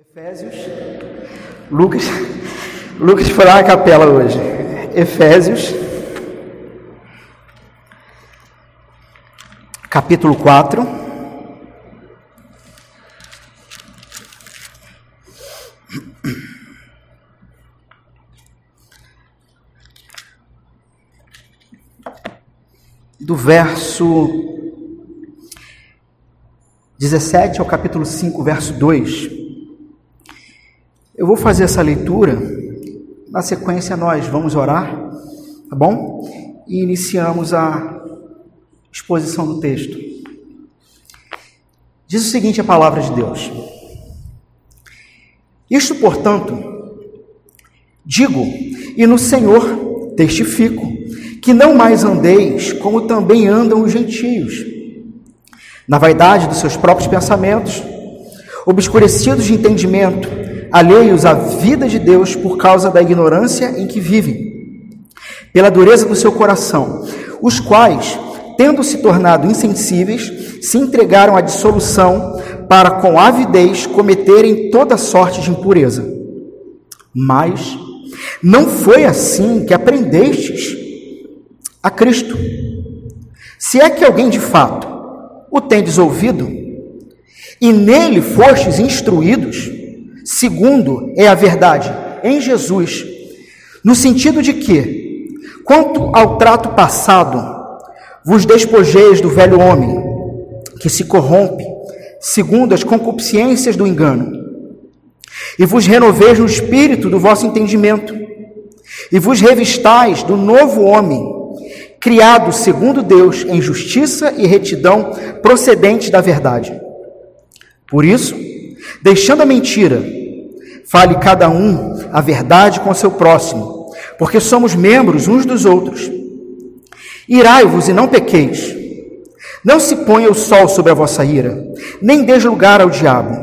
Efésios. Lucas, Lucas foi lá na capela hoje. Efésios, capítulo 4. Do verso 17 ao capítulo 5, verso 2. Eu vou fazer essa leitura, na sequência nós vamos orar, tá bom? E iniciamos a exposição do texto. Diz o seguinte a palavra de Deus: Isto, portanto, digo, e no Senhor testifico, que não mais andeis como também andam os gentios, na vaidade dos seus próprios pensamentos, obscurecidos de entendimento, alheios à vida de Deus por causa da ignorância em que vivem, pela dureza do seu coração, os quais, tendo se tornado insensíveis, se entregaram à dissolução para com avidez cometerem toda sorte de impureza. Mas não foi assim que aprendestes a Cristo. Se é que alguém de fato o tendes ouvido, e nele fostes instruídos, Segundo é a verdade em Jesus, no sentido de que, quanto ao trato passado, vos despojeis do velho homem, que se corrompe, segundo as concupiscências do engano, e vos renoveis no espírito do vosso entendimento, e vos revistais do novo homem, criado segundo Deus em justiça e retidão procedentes da verdade. Por isso, deixando a mentira, Fale cada um a verdade com seu próximo, porque somos membros uns dos outros. Irai-vos e não pequeis. Não se ponha o sol sobre a vossa ira, nem dê lugar ao diabo.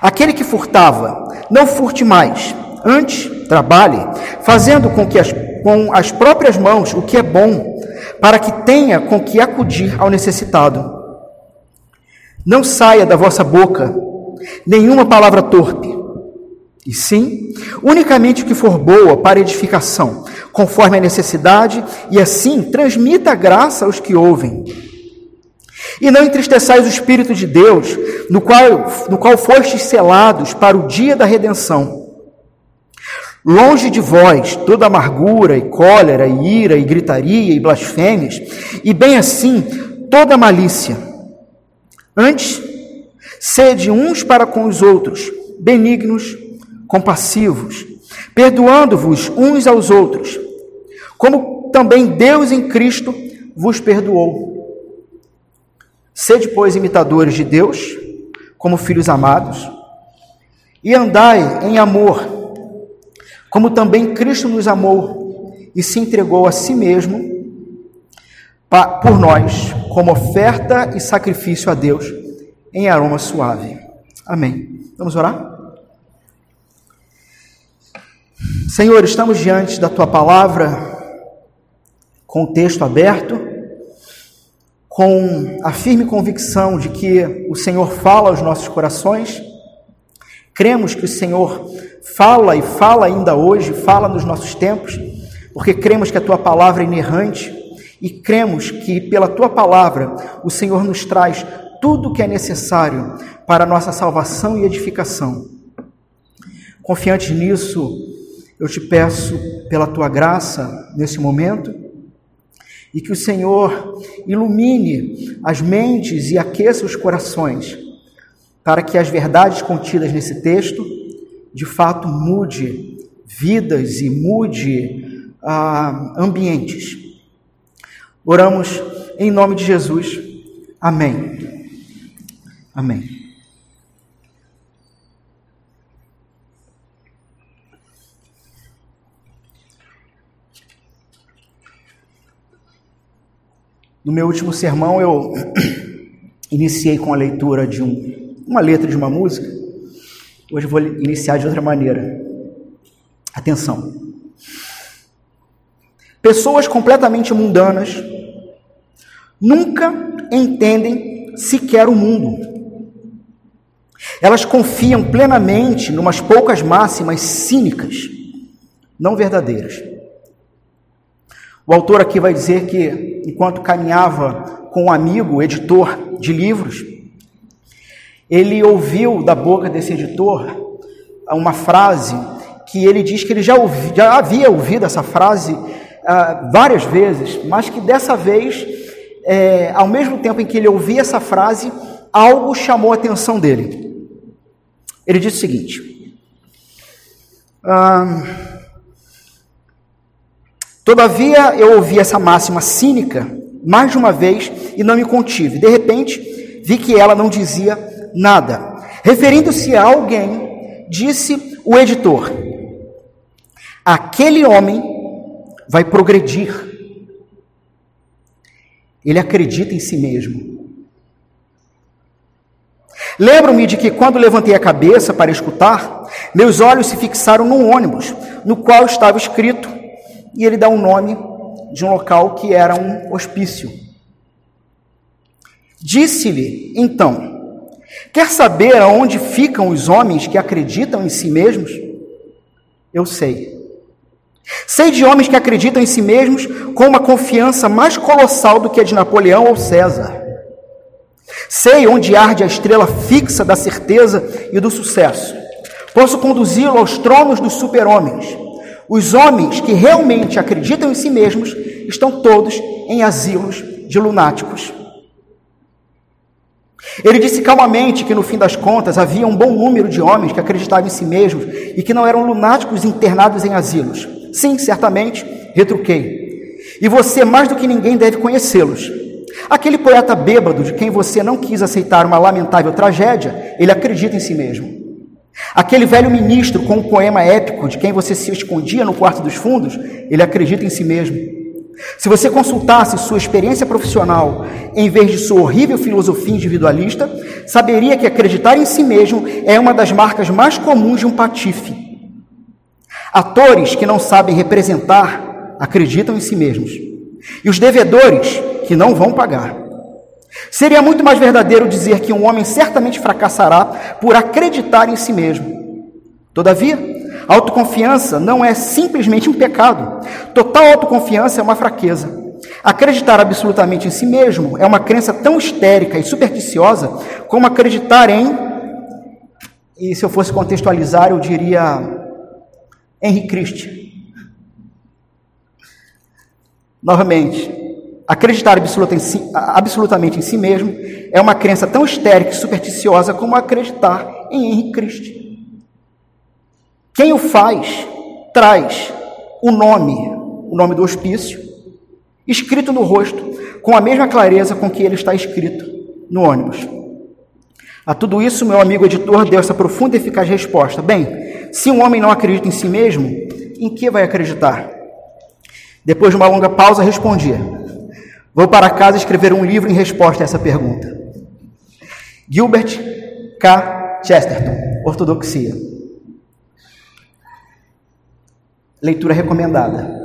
Aquele que furtava, não furte mais. Antes, trabalhe, fazendo com que as, com as próprias mãos o que é bom, para que tenha com que acudir ao necessitado. Não saia da vossa boca nenhuma palavra torpe, e sim, unicamente o que for boa para edificação, conforme a necessidade, e assim transmita a graça aos que ouvem. E não entristeçais o Espírito de Deus, no qual, no qual fostes selados para o dia da redenção. Longe de vós toda amargura e cólera e ira e gritaria e blasfêmias, e bem assim toda malícia. Antes, sede uns para com os outros, benignos, compassivos, perdoando-vos uns aos outros, como também Deus em Cristo vos perdoou. Sede, pois, imitadores de Deus, como filhos amados, e andai em amor, como também Cristo nos amou e se entregou a si mesmo por nós, como oferta e sacrifício a Deus em aroma suave. Amém. Vamos orar? Senhor, estamos diante da tua palavra, com o texto aberto, com a firme convicção de que o Senhor fala aos nossos corações. Cremos que o Senhor fala e fala ainda hoje, fala nos nossos tempos, porque cremos que a tua palavra é inerrante e cremos que pela tua palavra o Senhor nos traz tudo o que é necessário para a nossa salvação e edificação. Confiantes nisso, eu te peço pela tua graça nesse momento e que o Senhor ilumine as mentes e aqueça os corações para que as verdades contidas nesse texto de fato mude vidas e mude ah, ambientes. Oramos em nome de Jesus. Amém. Amém. No meu último sermão, eu iniciei com a leitura de um, uma letra de uma música. Hoje eu vou iniciar de outra maneira. Atenção. Pessoas completamente mundanas nunca entendem sequer o mundo. Elas confiam plenamente numas poucas máximas cínicas, não verdadeiras. O autor aqui vai dizer que, enquanto caminhava com um amigo, editor de livros, ele ouviu da boca desse editor uma frase que ele diz que ele já, ouvi, já havia ouvido essa frase uh, várias vezes, mas que dessa vez, é, ao mesmo tempo em que ele ouvia essa frase, algo chamou a atenção dele. Ele disse o seguinte: ah, Todavia eu ouvi essa máxima cínica mais de uma vez e não me contive. De repente, vi que ela não dizia nada. Referindo-se a alguém, disse o editor: Aquele homem vai progredir. Ele acredita em si mesmo. Lembro-me de que quando levantei a cabeça para escutar, meus olhos se fixaram num ônibus, no qual estava escrito, e ele dá um nome de um local que era um hospício. Disse-lhe, então, quer saber aonde ficam os homens que acreditam em si mesmos? Eu sei. Sei de homens que acreditam em si mesmos com uma confiança mais colossal do que a de Napoleão ou César. Sei onde arde a estrela fixa da certeza e do sucesso. Posso conduzi-lo aos tronos dos super-homens. Os homens que realmente acreditam em si mesmos estão todos em asilos de lunáticos. Ele disse calmamente que no fim das contas havia um bom número de homens que acreditavam em si mesmos e que não eram lunáticos internados em asilos. Sim, certamente, retruquei. E você, mais do que ninguém, deve conhecê-los. Aquele poeta bêbado de quem você não quis aceitar uma lamentável tragédia, ele acredita em si mesmo. Aquele velho ministro com um poema épico de quem você se escondia no quarto dos fundos, ele acredita em si mesmo. Se você consultasse sua experiência profissional em vez de sua horrível filosofia individualista, saberia que acreditar em si mesmo é uma das marcas mais comuns de um patife. Atores que não sabem representar acreditam em si mesmos. E os devedores que não vão pagar. Seria muito mais verdadeiro dizer que um homem certamente fracassará por acreditar em si mesmo. Todavia, autoconfiança não é simplesmente um pecado. Total autoconfiança é uma fraqueza. Acreditar absolutamente em si mesmo é uma crença tão histérica e supersticiosa como acreditar em. E se eu fosse contextualizar, eu diria Henry Christie. Novamente, acreditar absolutamente em si mesmo é uma crença tão histérica e supersticiosa como acreditar em Henry Christie. Quem o faz traz o nome, o nome do hospício, escrito no rosto, com a mesma clareza com que ele está escrito no ônibus. A tudo isso, meu amigo editor deu essa profunda e eficaz resposta. Bem, se um homem não acredita em si mesmo, em que vai acreditar? Depois de uma longa pausa, respondia: Vou para casa escrever um livro em resposta a essa pergunta. Gilbert K. Chesterton, Ortodoxia. Leitura recomendada.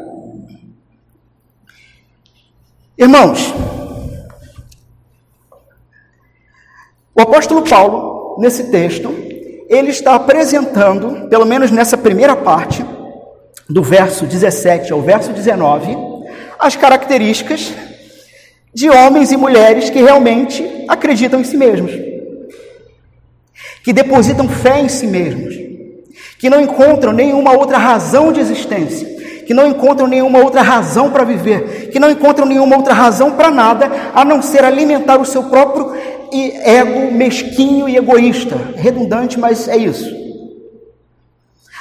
Irmãos, o apóstolo Paulo, nesse texto, ele está apresentando, pelo menos nessa primeira parte, do verso 17 ao verso 19, as características de homens e mulheres que realmente acreditam em si mesmos, que depositam fé em si mesmos, que não encontram nenhuma outra razão de existência, que não encontram nenhuma outra razão para viver, que não encontram nenhuma outra razão para nada a não ser alimentar o seu próprio ego mesquinho e egoísta. Redundante, mas é isso.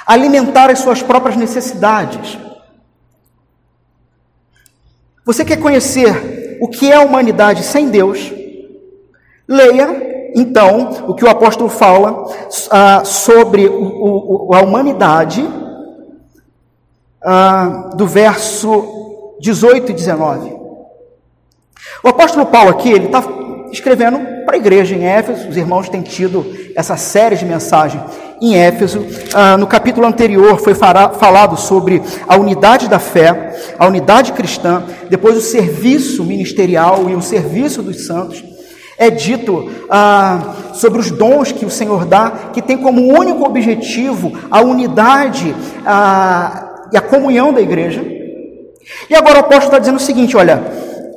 Alimentar as suas próprias necessidades. Você quer conhecer o que é a humanidade sem Deus? Leia então o que o apóstolo fala ah, sobre o, o, a humanidade, ah, do verso 18 e 19. O apóstolo Paulo aqui, ele está escrevendo para a igreja em Éfeso. Os irmãos têm tido essa série de mensagens em Éfeso. Ah, no capítulo anterior foi falado sobre a unidade da fé, a unidade cristã, depois o serviço ministerial e o serviço dos santos. é dito ah, sobre os dons que o Senhor dá, que tem como único objetivo a unidade ah, e a comunhão da igreja. E agora o apóstolo está dizendo o seguinte: olha,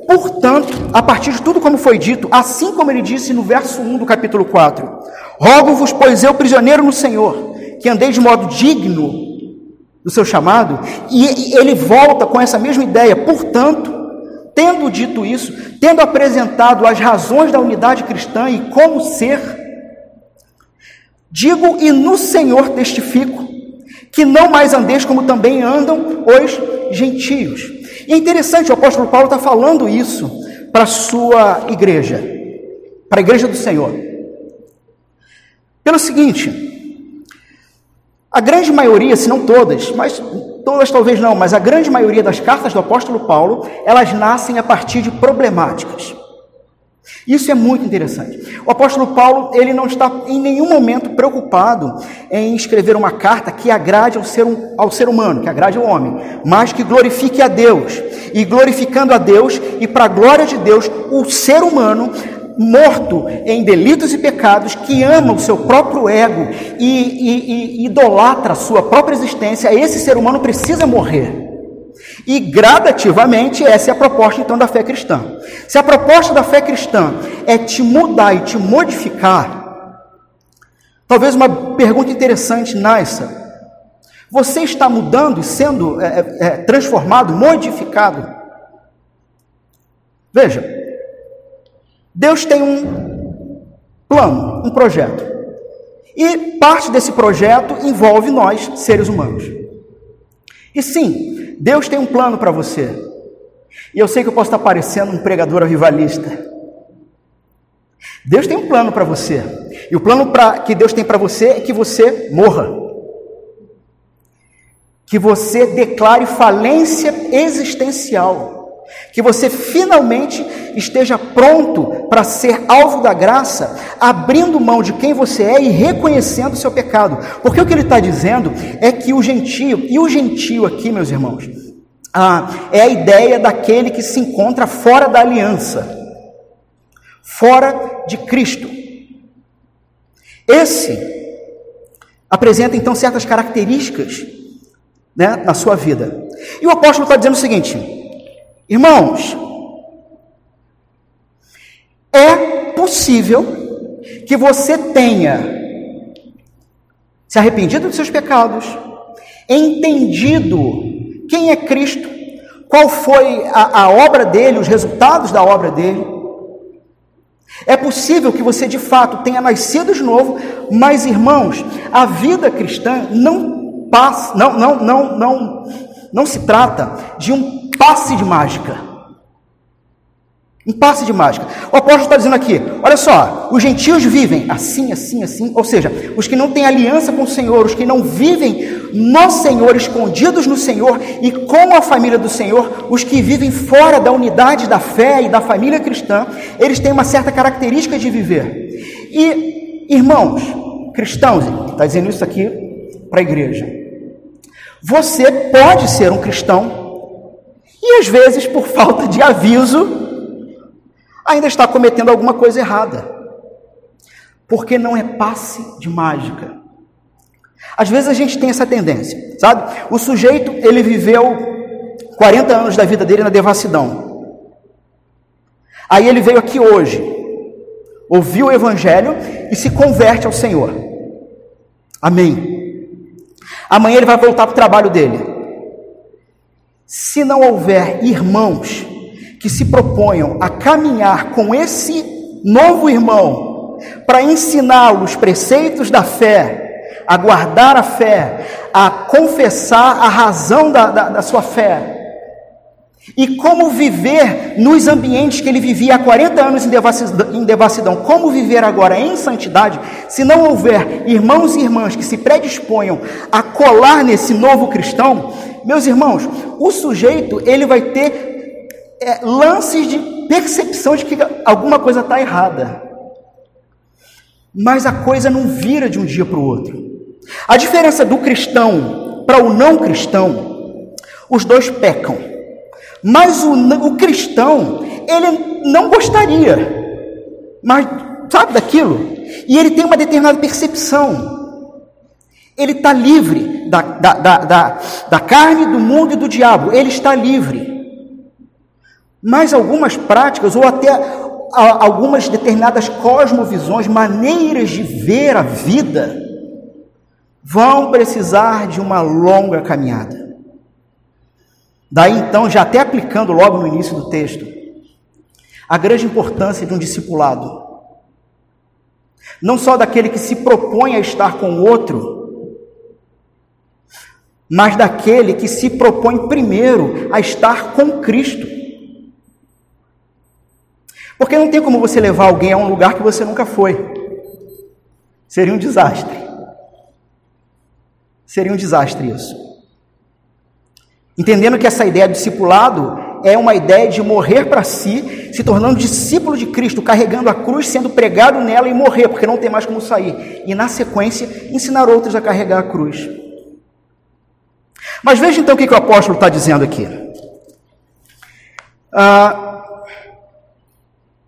portanto, a partir de tudo como foi dito, assim como ele disse no verso 1 do capítulo 4, rogo-vos, pois eu, prisioneiro no Senhor, que andei de modo digno do seu chamado, e ele volta com essa mesma ideia, portanto, tendo dito isso, tendo apresentado as razões da unidade cristã e como ser, digo e no Senhor testifico, que não mais andeis como também andam os gentios. E é interessante, o apóstolo Paulo está falando isso para a sua igreja, para a igreja do Senhor. Pelo seguinte, a grande maioria, se não todas, mas todas talvez não, mas a grande maioria das cartas do apóstolo Paulo, elas nascem a partir de problemáticas. Isso é muito interessante. O apóstolo Paulo, ele não está em nenhum momento preocupado em escrever uma carta que agrade ao ser, ao ser humano, que agrade ao homem, mas que glorifique a Deus. E glorificando a Deus, e para a glória de Deus, o ser humano morto em delitos e pecados, que ama o seu próprio ego e, e, e idolatra a sua própria existência, esse ser humano precisa morrer. E gradativamente, essa é a proposta então da fé cristã. Se a proposta da fé cristã é te mudar e te modificar, talvez uma pergunta interessante nasça. Você está mudando e sendo é, é, é transformado, modificado? Veja, Deus tem um plano, um projeto. E parte desse projeto envolve nós, seres humanos. E sim, Deus tem um plano para você. E eu sei que eu posso estar parecendo um pregador avivalista. Deus tem um plano para você. E o plano pra, que Deus tem para você é que você morra. Que você declare falência existencial que você finalmente esteja pronto para ser alvo da graça, abrindo mão de quem você é e reconhecendo o seu pecado. Porque o que ele está dizendo é que o gentio, e o gentio aqui, meus irmãos, ah, é a ideia daquele que se encontra fora da aliança, fora de Cristo. Esse apresenta então certas características né, na sua vida. E o apóstolo está dizendo o seguinte: Irmãos, é possível que você tenha se arrependido dos seus pecados, entendido quem é Cristo, qual foi a, a obra dele, os resultados da obra dele. É possível que você de fato tenha nascido de novo, mas irmãos, a vida cristã não passa, não, não, não, não, não se trata de um passe de mágica. Um passe de mágica. O apóstolo está dizendo aqui: olha só, os gentios vivem assim, assim, assim. Ou seja, os que não têm aliança com o Senhor, os que não vivem no Senhor, escondidos no Senhor e com a família do Senhor, os que vivem fora da unidade da fé e da família cristã, eles têm uma certa característica de viver. E, irmãos, cristãos, está dizendo isso aqui para a igreja. Você pode ser um cristão e às vezes, por falta de aviso, ainda está cometendo alguma coisa errada. Porque não é passe de mágica. Às vezes a gente tem essa tendência, sabe? O sujeito, ele viveu 40 anos da vida dele na devassidão. Aí ele veio aqui hoje, ouviu o evangelho e se converte ao Senhor. Amém. Amanhã ele vai voltar para o trabalho dele. Se não houver irmãos que se proponham a caminhar com esse novo irmão para ensiná-lo os preceitos da fé, a guardar a fé, a confessar a razão da, da, da sua fé, e como viver nos ambientes que ele vivia há 40 anos em devassidão, como viver agora em santidade, se não houver irmãos e irmãs que se predisponham a colar nesse novo cristão, meus irmãos, o sujeito ele vai ter é, lances de percepção de que alguma coisa está errada. Mas a coisa não vira de um dia para o outro. A diferença do cristão para o não cristão, os dois pecam. Mas o, o cristão, ele não gostaria mas sabe daquilo? E ele tem uma determinada percepção. Ele está livre da, da, da, da, da carne, do mundo e do diabo. Ele está livre. Mas algumas práticas, ou até algumas determinadas cosmovisões, maneiras de ver a vida, vão precisar de uma longa caminhada. Daí então, já até aplicando logo no início do texto, a grande importância de um discipulado. Não só daquele que se propõe a estar com o outro, mas daquele que se propõe primeiro a estar com Cristo. Porque não tem como você levar alguém a um lugar que você nunca foi. Seria um desastre. Seria um desastre isso. Entendendo que essa ideia do discipulado é uma ideia de morrer para si, se tornando discípulo de Cristo, carregando a cruz, sendo pregado nela e morrer, porque não tem mais como sair. E na sequência, ensinar outros a carregar a cruz. Mas veja então o que, que o apóstolo está dizendo aqui. Ah,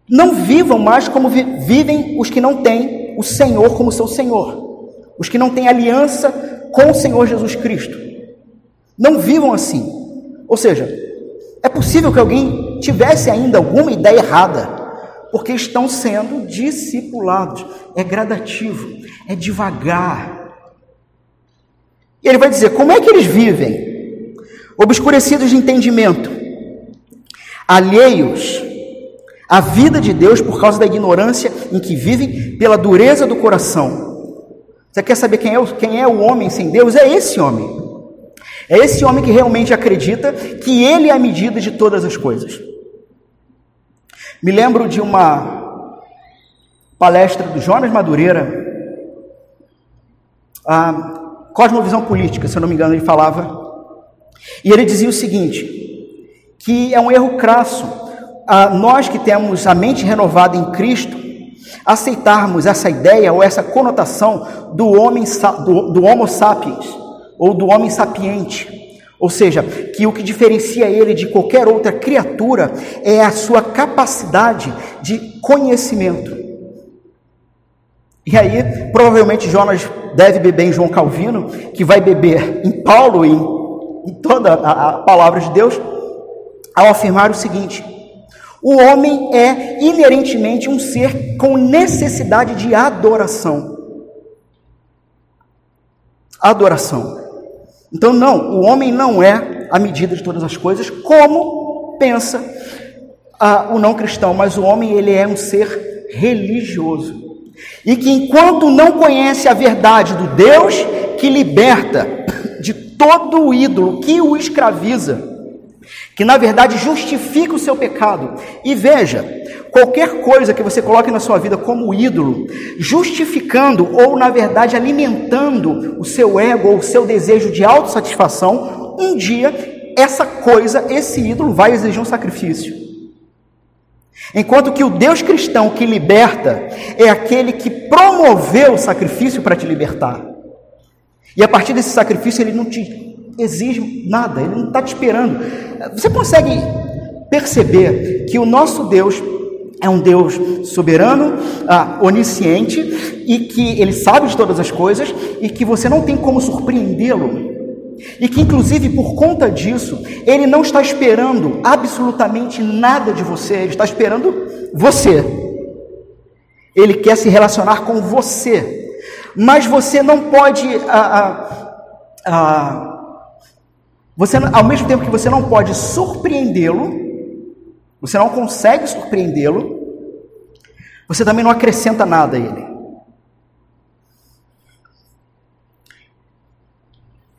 não vivam mais como vivem os que não têm o Senhor como seu Senhor, os que não têm aliança com o Senhor Jesus Cristo. Não vivam assim. Ou seja, é possível que alguém tivesse ainda alguma ideia errada, porque estão sendo discipulados. É gradativo, é devagar. E ele vai dizer: como é que eles vivem? Obscurecidos de entendimento, alheios à vida de Deus por causa da ignorância em que vivem, pela dureza do coração. Você quer saber quem é, quem é o homem sem Deus? É esse homem. É esse homem que realmente acredita que ele é a medida de todas as coisas. Me lembro de uma palestra do Jonas Madureira, a Cosmovisão Política, se eu não me engano, ele falava, e ele dizia o seguinte: que é um erro crasso a nós que temos a mente renovada em Cristo aceitarmos essa ideia ou essa conotação do homem do, do Homo sapiens ou do homem sapiente. Ou seja, que o que diferencia ele de qualquer outra criatura é a sua capacidade de conhecimento. E aí, provavelmente Jonas deve beber em João Calvino, que vai beber em Paulo e em, toda a, a palavra de Deus, ao afirmar o seguinte: o homem é inerentemente um ser com necessidade de adoração. Adoração. Então, não, o homem não é a medida de todas as coisas, como pensa ah, o não cristão, mas o homem ele é um ser religioso. E que enquanto não conhece a verdade do Deus que liberta de todo o ídolo que o escraviza, que na verdade justifica o seu pecado. E veja, qualquer coisa que você coloque na sua vida como ídolo, justificando ou na verdade alimentando o seu ego ou o seu desejo de autossatisfação, um dia essa coisa, esse ídolo vai exigir um sacrifício. Enquanto que o Deus cristão que liberta é aquele que promoveu o sacrifício para te libertar. E a partir desse sacrifício ele não te exige nada, ele não está te esperando. Você consegue perceber que o nosso Deus é um Deus soberano, ah, onisciente e que ele sabe de todas as coisas e que você não tem como surpreendê-lo. E que, inclusive, por conta disso, ele não está esperando absolutamente nada de você, ele está esperando você. Ele quer se relacionar com você, mas você não pode ah, ah, ah você, ao mesmo tempo que você não pode surpreendê-lo, você não consegue surpreendê-lo, você também não acrescenta nada a ele.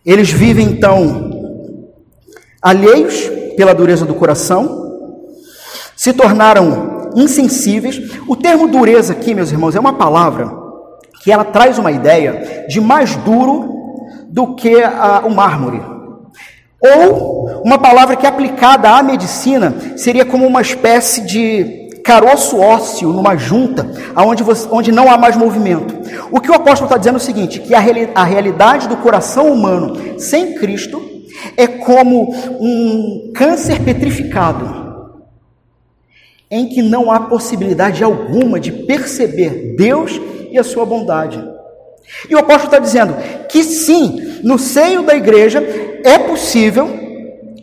Eles vivem então alheios pela dureza do coração, se tornaram insensíveis. O termo dureza aqui, meus irmãos, é uma palavra que ela traz uma ideia de mais duro do que a, o mármore. Ou uma palavra que aplicada à medicina seria como uma espécie de caroço ósseo numa junta, onde, você, onde não há mais movimento. O que o apóstolo está dizendo é o seguinte: que a, a realidade do coração humano sem Cristo é como um câncer petrificado. em que não há possibilidade alguma de perceber Deus e a sua bondade. E o apóstolo está dizendo que sim, no seio da igreja é possível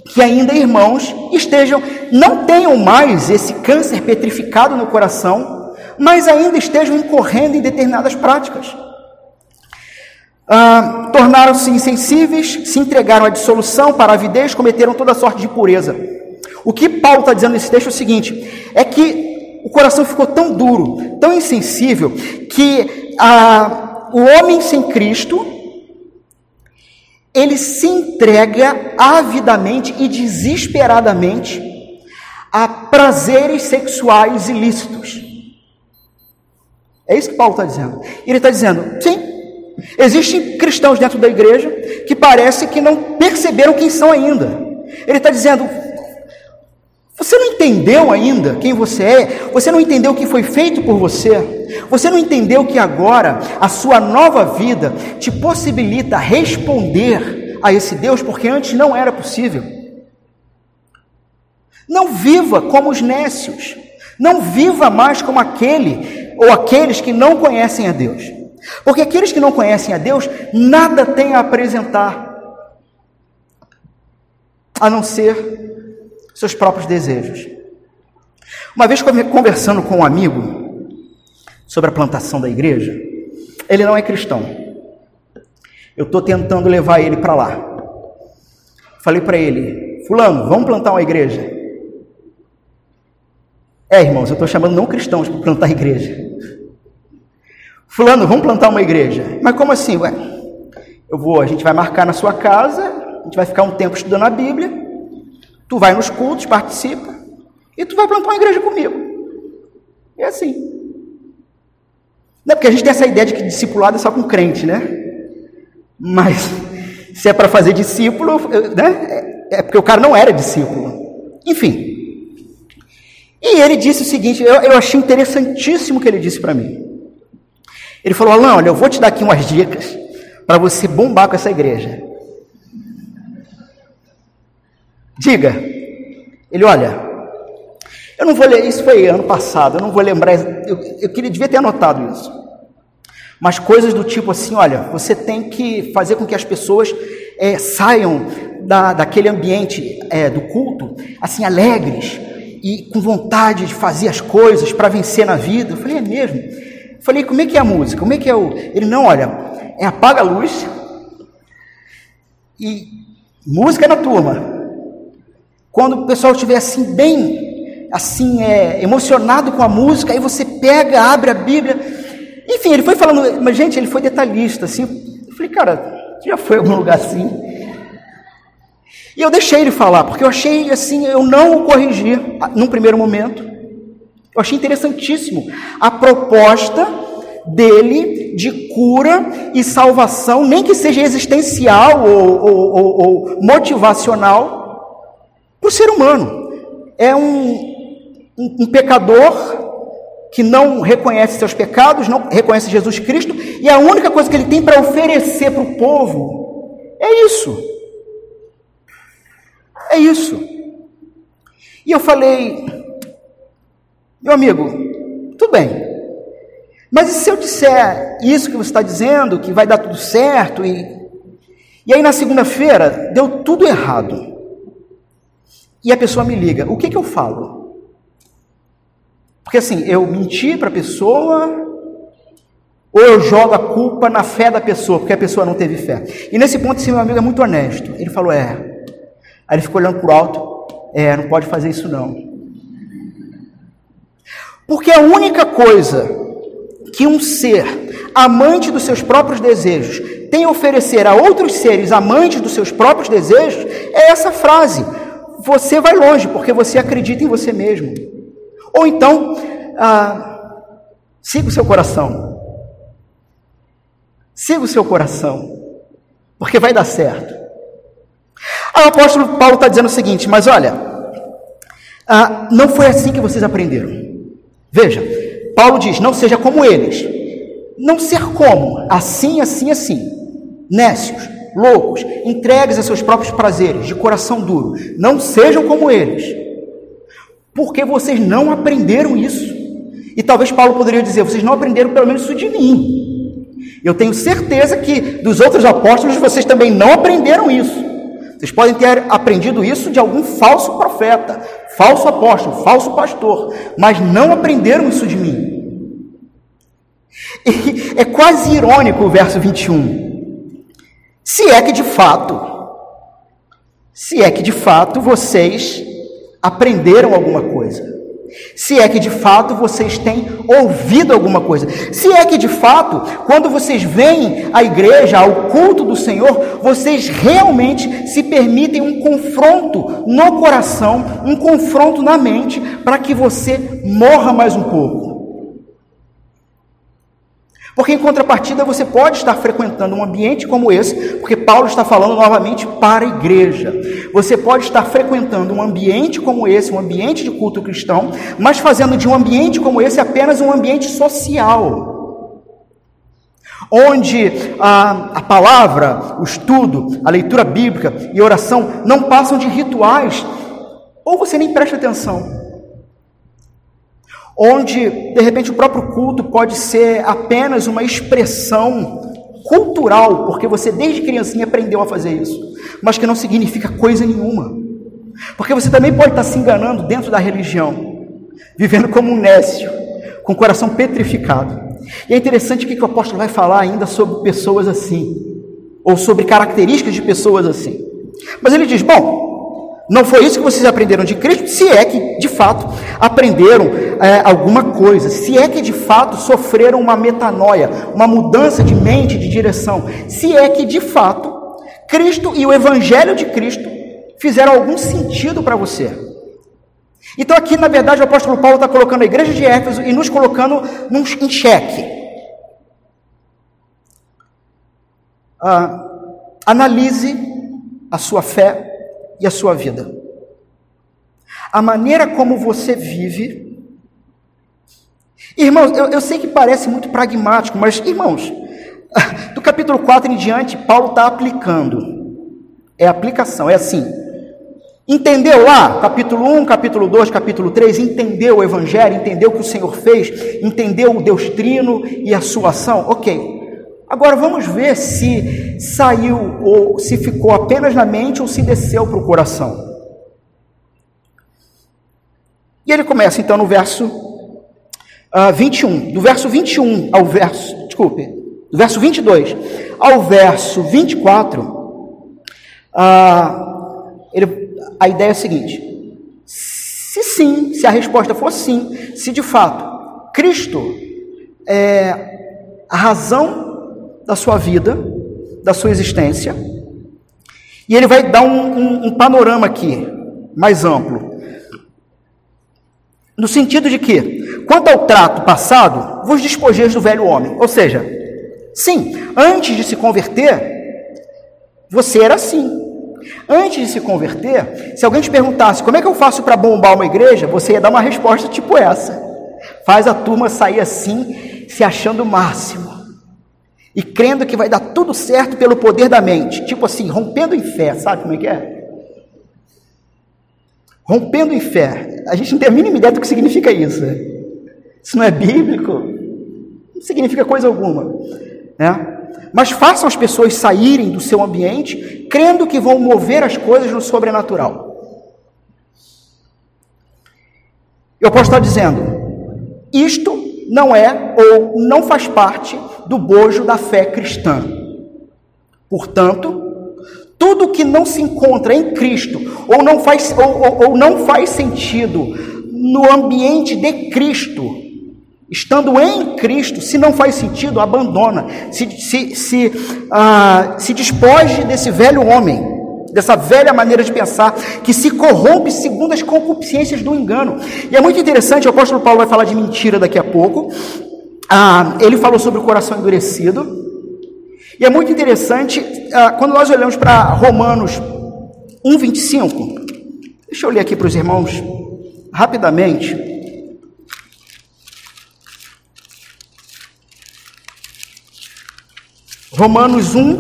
que ainda irmãos estejam, não tenham mais esse câncer petrificado no coração, mas ainda estejam incorrendo em determinadas práticas. Ah, Tornaram-se insensíveis, se entregaram à dissolução, para a avidez, cometeram toda sorte de pureza. O que Paulo está dizendo nesse texto é o seguinte: é que o coração ficou tão duro, tão insensível, que ah, o homem sem Cristo ele se entrega avidamente e desesperadamente a prazeres sexuais ilícitos. É isso que Paulo está dizendo. Ele está dizendo, sim, existem cristãos dentro da igreja que parece que não perceberam quem são ainda. Ele está dizendo, você não entendeu ainda quem você é? Você não entendeu o que foi feito por você? Você não entendeu que agora a sua nova vida te possibilita responder a esse Deus porque antes não era possível? Não viva como os nécios. Não viva mais como aquele ou aqueles que não conhecem a Deus. Porque aqueles que não conhecem a Deus nada têm a apresentar a não ser seus próprios desejos. Uma vez conversando com um amigo sobre a plantação da igreja, ele não é cristão. Eu estou tentando levar ele para lá. Falei para ele, fulano, vamos plantar uma igreja. É, irmãos, eu estou chamando não cristãos para plantar igreja. Fulano, vamos plantar uma igreja. Mas como assim? Ué, eu vou, a gente vai marcar na sua casa, a gente vai ficar um tempo estudando a Bíblia, Tu vai nos cultos, participa, e tu vai plantar uma igreja comigo. É assim. Não é porque a gente tem essa ideia de que discipulado é só com crente, né? Mas se é para fazer discípulo, né? É porque o cara não era discípulo. Enfim. E ele disse o seguinte: eu, eu achei interessantíssimo o que ele disse para mim. Ele falou: Alan, olha, eu vou te dar aqui umas dicas para você bombar com essa igreja. Diga. Ele, olha, eu não vou ler, isso foi ano passado, eu não vou lembrar, eu, eu queria, devia ter anotado isso. Mas coisas do tipo assim, olha, você tem que fazer com que as pessoas é, saiam da, daquele ambiente é, do culto, assim, alegres e com vontade de fazer as coisas para vencer na vida. Eu falei, é mesmo? Eu falei, como é que é a música? Como é que é o. Ele, não, olha, é apaga a luz e música na turma. Quando o pessoal estiver assim, bem assim, é, emocionado com a música, aí você pega, abre a Bíblia. Enfim, ele foi falando, mas gente, ele foi detalhista, assim. Eu falei, cara, já foi algum lugar assim? E eu deixei ele falar, porque eu achei assim, eu não o corrigi num primeiro momento. Eu achei interessantíssimo a proposta dele de cura e salvação, nem que seja existencial ou, ou, ou, ou motivacional, o ser humano. É um, um, um pecador que não reconhece seus pecados, não reconhece Jesus Cristo, e a única coisa que ele tem para oferecer para o povo é isso. É isso. E eu falei, meu amigo, tudo bem, mas e se eu disser isso que você está dizendo, que vai dar tudo certo, e, e aí na segunda-feira deu tudo errado? E a pessoa me liga, o que, que eu falo? Porque assim, eu menti para a pessoa, ou eu jogo a culpa na fé da pessoa, porque a pessoa não teve fé. E nesse ponto, esse meu amigo é muito honesto. Ele falou: é. Aí ele ficou olhando o alto: é, não pode fazer isso não. Porque a única coisa que um ser amante dos seus próprios desejos tem a oferecer a outros seres amantes dos seus próprios desejos é essa frase: você vai longe, porque você acredita em você mesmo. Ou então, ah, siga o seu coração. Siga o seu coração, porque vai dar certo. Aí o apóstolo Paulo está dizendo o seguinte: mas olha, ah, não foi assim que vocês aprenderam. Veja, Paulo diz: não seja como eles. Não ser como? Assim, assim, assim. Nécios loucos, entregues a seus próprios prazeres, de coração duro. Não sejam como eles. Porque vocês não aprenderam isso. E talvez Paulo poderia dizer: vocês não aprenderam pelo menos isso de mim. Eu tenho certeza que dos outros apóstolos vocês também não aprenderam isso. Vocês podem ter aprendido isso de algum falso profeta, falso apóstolo, falso pastor, mas não aprenderam isso de mim. E é quase irônico o verso 21. Se é que de fato, se é que de fato vocês aprenderam alguma coisa. Se é que de fato vocês têm ouvido alguma coisa. Se é que de fato, quando vocês vêm à igreja, ao culto do Senhor, vocês realmente se permitem um confronto no coração, um confronto na mente, para que você morra mais um pouco. Porque em contrapartida você pode estar frequentando um ambiente como esse, porque Paulo está falando novamente para a igreja. Você pode estar frequentando um ambiente como esse, um ambiente de culto cristão, mas fazendo de um ambiente como esse apenas um ambiente social. Onde a, a palavra, o estudo, a leitura bíblica e a oração não passam de rituais, ou você nem presta atenção onde de repente o próprio culto pode ser apenas uma expressão cultural, porque você desde criancinha aprendeu a fazer isso, mas que não significa coisa nenhuma. Porque você também pode estar se enganando dentro da religião, vivendo como um nécio, com o coração petrificado. E é interessante o que o apóstolo vai falar ainda sobre pessoas assim, ou sobre características de pessoas assim. Mas ele diz: bom, não foi isso que vocês aprenderam de Cristo, se é que de fato aprenderam é, alguma coisa, se é que de fato sofreram uma metanoia, uma mudança de mente, de direção, se é que de fato Cristo e o Evangelho de Cristo fizeram algum sentido para você. Então, aqui na verdade, o apóstolo Paulo está colocando a igreja de Éfeso e nos colocando num, em xeque. Ah, analise a sua fé e a sua vida. A maneira como você vive. Irmãos, eu, eu sei que parece muito pragmático, mas, irmãos, do capítulo 4 em diante, Paulo está aplicando. É aplicação, é assim. Entendeu lá, capítulo 1, capítulo 2, capítulo 3, entendeu o Evangelho, entendeu o que o Senhor fez, entendeu o Deus Trino e a sua ação? Ok. Agora vamos ver se saiu ou se ficou apenas na mente ou se desceu para o coração. E ele começa então no verso uh, ah, 21. Do verso 21 ao verso, desculpe, do verso 22 ao verso 24, uh, ele, a ideia é a seguinte: se sim, se a resposta for sim, se de fato Cristo é a razão da sua vida, da sua existência. E ele vai dar um, um, um panorama aqui, mais amplo. No sentido de que, quanto ao trato passado, vos despojeis do velho homem. Ou seja, sim, antes de se converter, você era assim. Antes de se converter, se alguém te perguntasse como é que eu faço para bombar uma igreja, você ia dar uma resposta tipo essa. Faz a turma sair assim, se achando o máximo e crendo que vai dar tudo certo pelo poder da mente, tipo assim, rompendo em fé, sabe como é que é? Rompendo em fé. A gente não tem a mínima ideia do que significa isso. Né? Isso não é bíblico, não significa coisa alguma, né? Mas façam as pessoas saírem do seu ambiente crendo que vão mover as coisas no sobrenatural. Eu posso estar dizendo, isto não é ou não faz parte do bojo da fé cristã. Portanto, tudo que não se encontra em Cristo ou não faz, ou, ou, ou não faz sentido no ambiente de Cristo, estando em Cristo, se não faz sentido, abandona, se, se, se, uh, se despoje desse velho homem dessa velha maneira de pensar que se corrompe segundo as concupiscências do engano. E é muito interessante, o apóstolo Paulo vai falar de mentira daqui a pouco. Ah, ele falou sobre o coração endurecido. E é muito interessante ah, quando nós olhamos para Romanos 1,25. Deixa eu ler aqui para os irmãos rapidamente. Romanos 1,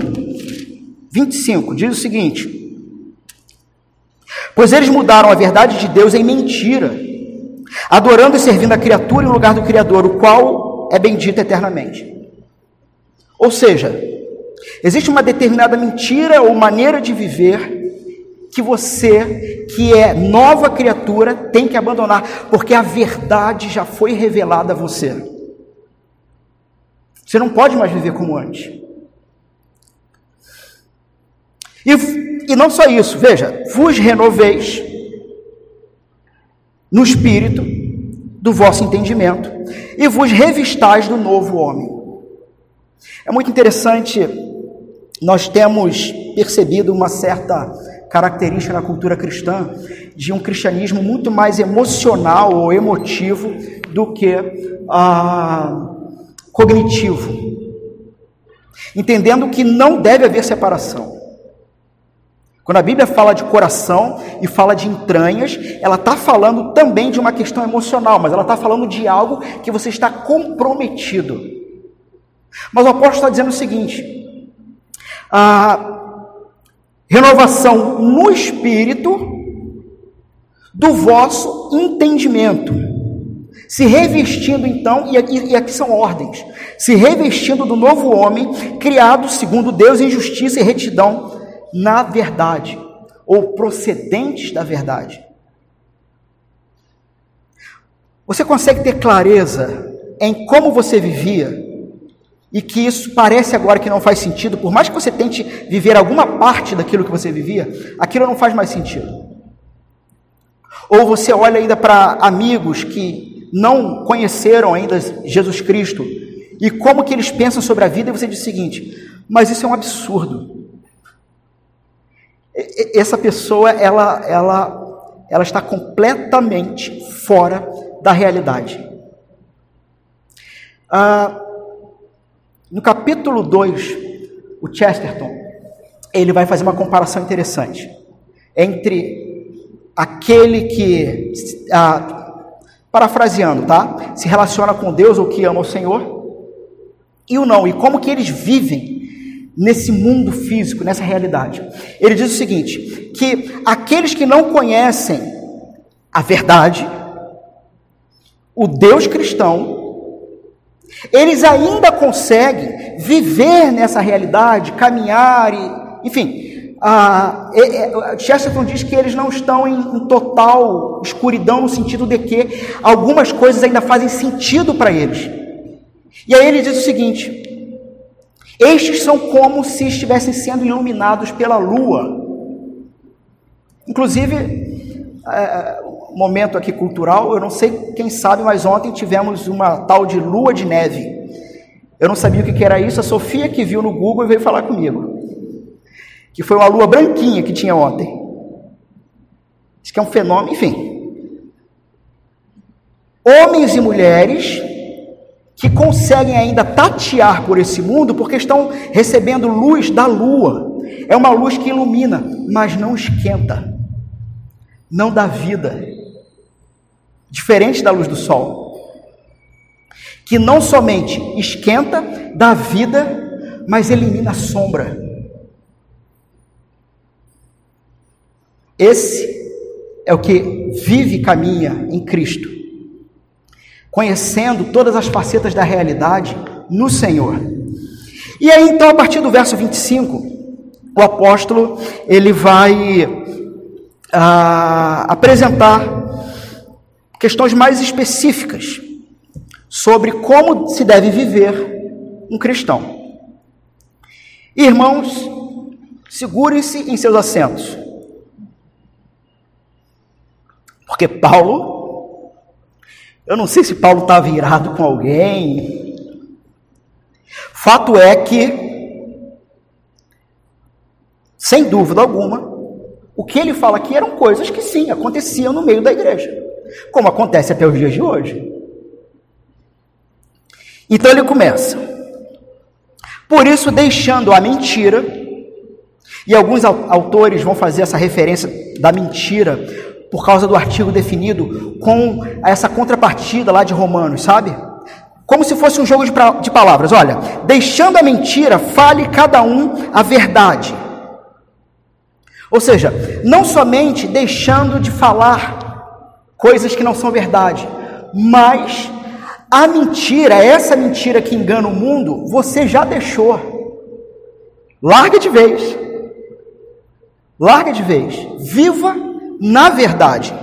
25 diz o seguinte: Pois eles mudaram a verdade de Deus em mentira adorando e servindo a criatura em lugar do Criador, o qual é bendito eternamente. Ou seja, existe uma determinada mentira ou maneira de viver que você, que é nova criatura, tem que abandonar, porque a verdade já foi revelada a você. Você não pode mais viver como antes. E, e não só isso, veja, vos renoveis no espírito do vosso entendimento e vos revistais do novo homem. É muito interessante, nós temos percebido uma certa característica na cultura cristã de um cristianismo muito mais emocional ou emotivo do que ah, cognitivo, entendendo que não deve haver separação. Quando a Bíblia fala de coração e fala de entranhas, ela está falando também de uma questão emocional, mas ela está falando de algo que você está comprometido. Mas o apóstolo está dizendo o seguinte: a renovação no espírito do vosso entendimento. Se revestindo então, e aqui, são ordens, se revestindo do novo homem, criado segundo Deus em justiça e retidão na verdade, ou procedentes da verdade. Você consegue ter clareza em como você vivia e que isso parece agora que não faz sentido, por mais que você tente viver alguma parte daquilo que você vivia, aquilo não faz mais sentido. Ou você olha ainda para amigos que não conheceram ainda Jesus Cristo e como que eles pensam sobre a vida e você diz o seguinte: mas isso é um absurdo essa pessoa ela, ela, ela está completamente fora da realidade. Ah, no capítulo 2, o Chesterton ele vai fazer uma comparação interessante entre aquele que, ah, parafraseando, tá? Se relaciona com Deus ou que ama o Senhor e o não, e como que eles vivem nesse mundo físico, nessa realidade. Ele diz o seguinte: que aqueles que não conhecem a verdade, o Deus cristão, eles ainda conseguem viver nessa realidade, caminhar e, enfim. Chesterton diz que eles não estão em, em total escuridão no sentido de que algumas coisas ainda fazem sentido para eles. E aí ele diz o seguinte: estes são como se estivessem sendo iluminados pela lua. Inclusive, é, momento aqui cultural, eu não sei quem sabe, mas ontem tivemos uma tal de lua de neve. Eu não sabia o que era isso, a Sofia que viu no Google veio falar comigo. Que foi uma lua branquinha que tinha ontem. Diz que é um fenômeno, enfim. Homens e mulheres que conseguem ainda tatear por esse mundo porque estão recebendo luz da lua. É uma luz que ilumina, mas não esquenta, não dá vida. Diferente da luz do sol, que não somente esquenta, dá vida, mas elimina a sombra. Esse é o que vive e caminha em Cristo conhecendo todas as facetas da realidade no Senhor. E aí, então, a partir do verso 25, o apóstolo ele vai ah, apresentar questões mais específicas sobre como se deve viver um cristão. Irmãos, segurem-se em seus assentos. Porque Paulo eu não sei se Paulo estava irado com alguém. Fato é que, sem dúvida alguma, o que ele fala aqui eram coisas que sim, aconteciam no meio da igreja, como acontece até os dias de hoje. Então ele começa. Por isso, deixando a mentira, e alguns autores vão fazer essa referência da mentira por causa do artigo definido, com essa contrapartida lá de Romanos, sabe? Como se fosse um jogo de, de palavras. Olha, deixando a mentira, fale cada um a verdade. Ou seja, não somente deixando de falar coisas que não são verdade, Mas a mentira, essa mentira que engana o mundo, você já deixou. Larga de vez. Larga de vez. Viva na verdade.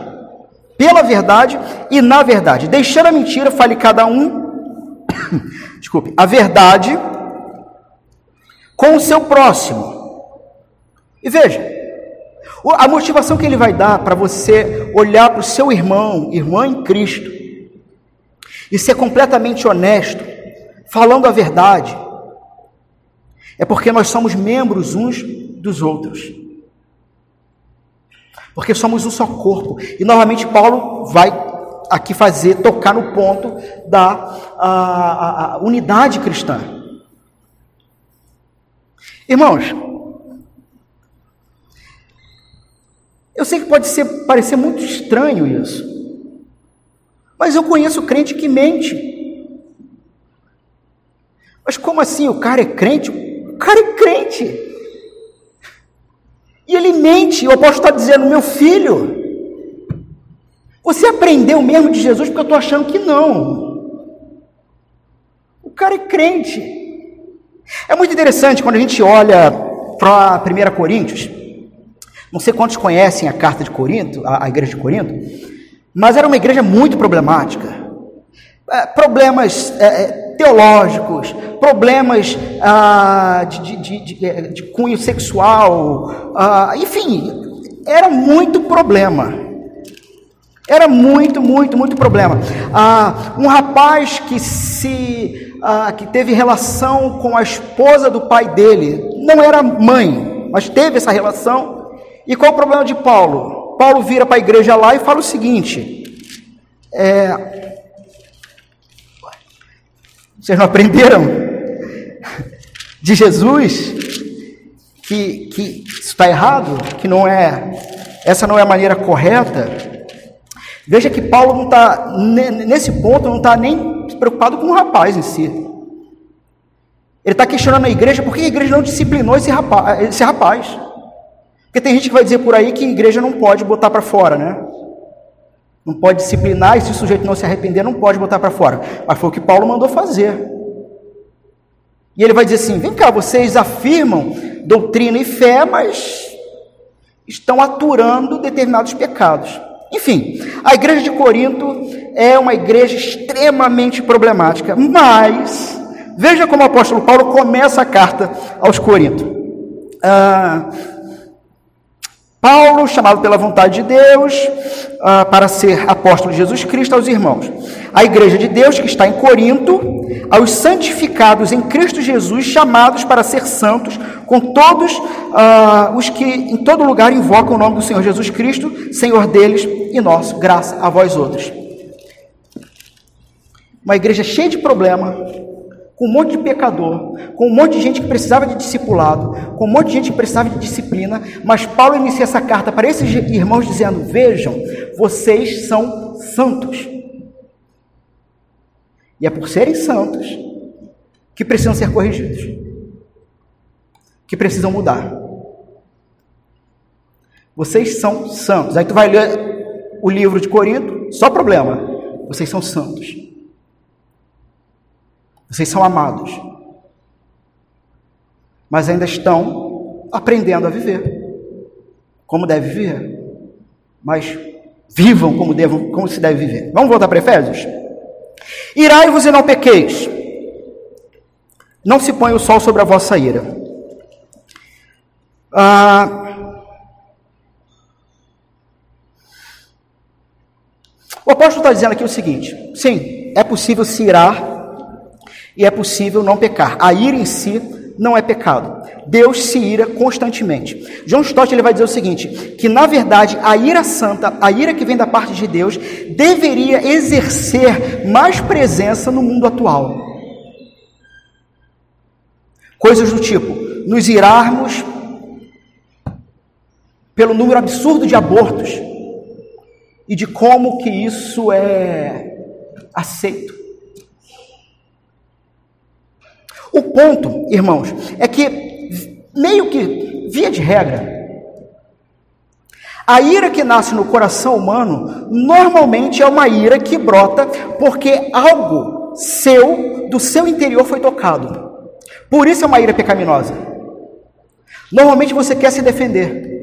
Pela verdade e na verdade. Deixando a mentira, fale cada um. Desculpe. A verdade com o seu próximo. E veja, a motivação que ele vai dar para você olhar para o seu irmão, irmã em Cristo, e ser completamente honesto, falando a verdade, é porque nós somos membros uns dos outros. Porque somos um só corpo. E novamente Paulo vai aqui fazer, tocar no ponto da a, a, a unidade cristã. Irmãos, eu sei que pode ser, parecer muito estranho isso, mas eu conheço crente que mente. Mas como assim? O cara é crente? O cara é crente. E ele mente. O apóstolo está dizendo: meu filho, você aprendeu mesmo de Jesus porque eu estou achando que não. O cara é crente. É muito interessante quando a gente olha para 1 Coríntios. Não sei quantos conhecem a carta de Corinto, a, a igreja de Corinto, mas era uma igreja muito problemática. É, problemas é, é teológicos, problemas ah, de, de, de, de, cunho sexual, ah, enfim, era muito problema. Era muito, muito, muito problema. Ah, um rapaz que se ah, que teve relação com a esposa do pai dele, não era mãe, mas teve essa relação e qual o problema de Paulo? Paulo vira para a igreja lá e fala o seguinte: é, vocês não aprenderam de Jesus que, que isso está errado, que não é essa não é a maneira correta? Veja que Paulo não está nesse ponto não está nem preocupado com o rapaz em si. Ele está questionando a igreja por que a igreja não disciplinou esse rapaz. Esse rapaz. Porque tem gente que vai dizer por aí que a igreja não pode botar para fora, né? Não pode disciplinar e se o sujeito não se arrepender, não pode botar para fora. Mas foi o que Paulo mandou fazer. E ele vai dizer assim: vem cá, vocês afirmam doutrina e fé, mas estão aturando determinados pecados. Enfim, a igreja de Corinto é uma igreja extremamente problemática, mas veja como o apóstolo Paulo começa a carta aos Coríntios. Ah, Paulo, chamado pela vontade de Deus uh, para ser apóstolo de Jesus Cristo aos irmãos. A igreja de Deus que está em Corinto, aos santificados em Cristo Jesus, chamados para ser santos, com todos uh, os que em todo lugar invocam o nome do Senhor Jesus Cristo, Senhor deles e nosso, graça a vós outros. Uma igreja cheia de problema, com um monte de pecador, com um monte de gente que precisava de discipulado, com um monte de gente que precisava de disciplina, mas Paulo inicia essa carta para esses irmãos dizendo: Vejam, vocês são santos. E é por serem santos que precisam ser corrigidos, que precisam mudar. Vocês são santos. Aí tu vai ler o livro de Corinto, só problema. Vocês são santos. Vocês são amados. Mas ainda estão aprendendo a viver. Como deve viver. Mas vivam como, devam, como se deve viver. Vamos voltar para Efésios? Irai-vos e não pequeis. Não se põe o sol sobre a vossa ira. Ah, o apóstolo está dizendo aqui o seguinte: sim, é possível se irar e é possível não pecar. A ira em si não é pecado. Deus se ira constantemente. John Stott ele vai dizer o seguinte: que na verdade a ira santa, a ira que vem da parte de Deus, deveria exercer mais presença no mundo atual. Coisas do tipo, nos irarmos pelo número absurdo de abortos e de como que isso é aceito. O ponto, irmãos, é que, meio que, via de regra, A ira que nasce no coração humano normalmente é uma ira que brota porque algo seu, do seu interior, foi tocado. Por isso é uma ira pecaminosa. Normalmente você quer se defender.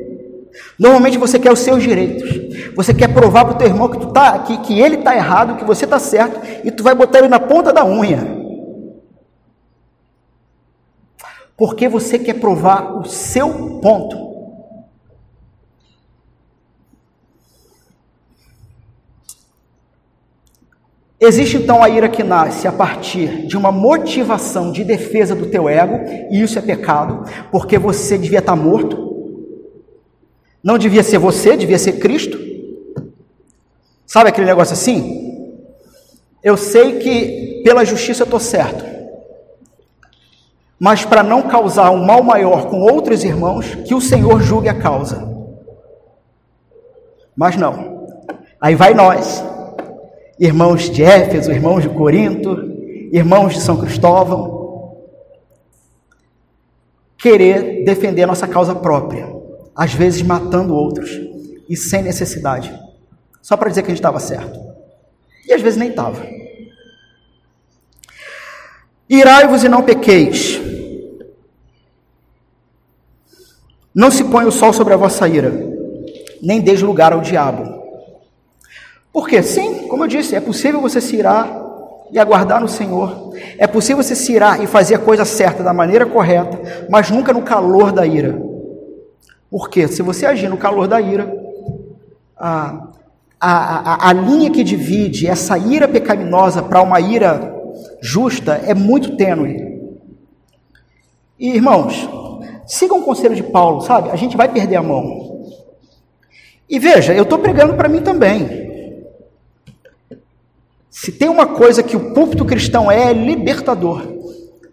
Normalmente você quer os seus direitos. Você quer provar para o teu irmão que, tu tá, que, que ele está errado, que você está certo, e tu vai botar ele na ponta da unha. Porque você quer provar o seu ponto. Existe então a ira que nasce a partir de uma motivação de defesa do teu ego, e isso é pecado, porque você devia estar morto. Não devia ser você, devia ser Cristo. Sabe aquele negócio assim? Eu sei que pela justiça eu estou certo, mas para não causar um mal maior com outros irmãos, que o Senhor julgue a causa. Mas não. Aí vai nós, irmãos de Éfeso, irmãos de Corinto, irmãos de São Cristóvão, querer defender a nossa causa própria, às vezes matando outros e sem necessidade, só para dizer que a gente estava certo. E às vezes nem estava. Irai-vos e não pequeis. Não se põe o sol sobre a vossa ira, nem deis lugar ao diabo. Porque sim, como eu disse, é possível você se irar e aguardar no Senhor. É possível você se irar e fazer a coisa certa da maneira correta, mas nunca no calor da ira. Porque se você agir no calor da ira, a, a, a, a linha que divide essa ira pecaminosa para uma ira justa é muito tênue. E irmãos, sigam o conselho de Paulo, sabe? A gente vai perder a mão. E veja, eu estou pregando para mim também. Se tem uma coisa que o púlpito cristão é, é libertador,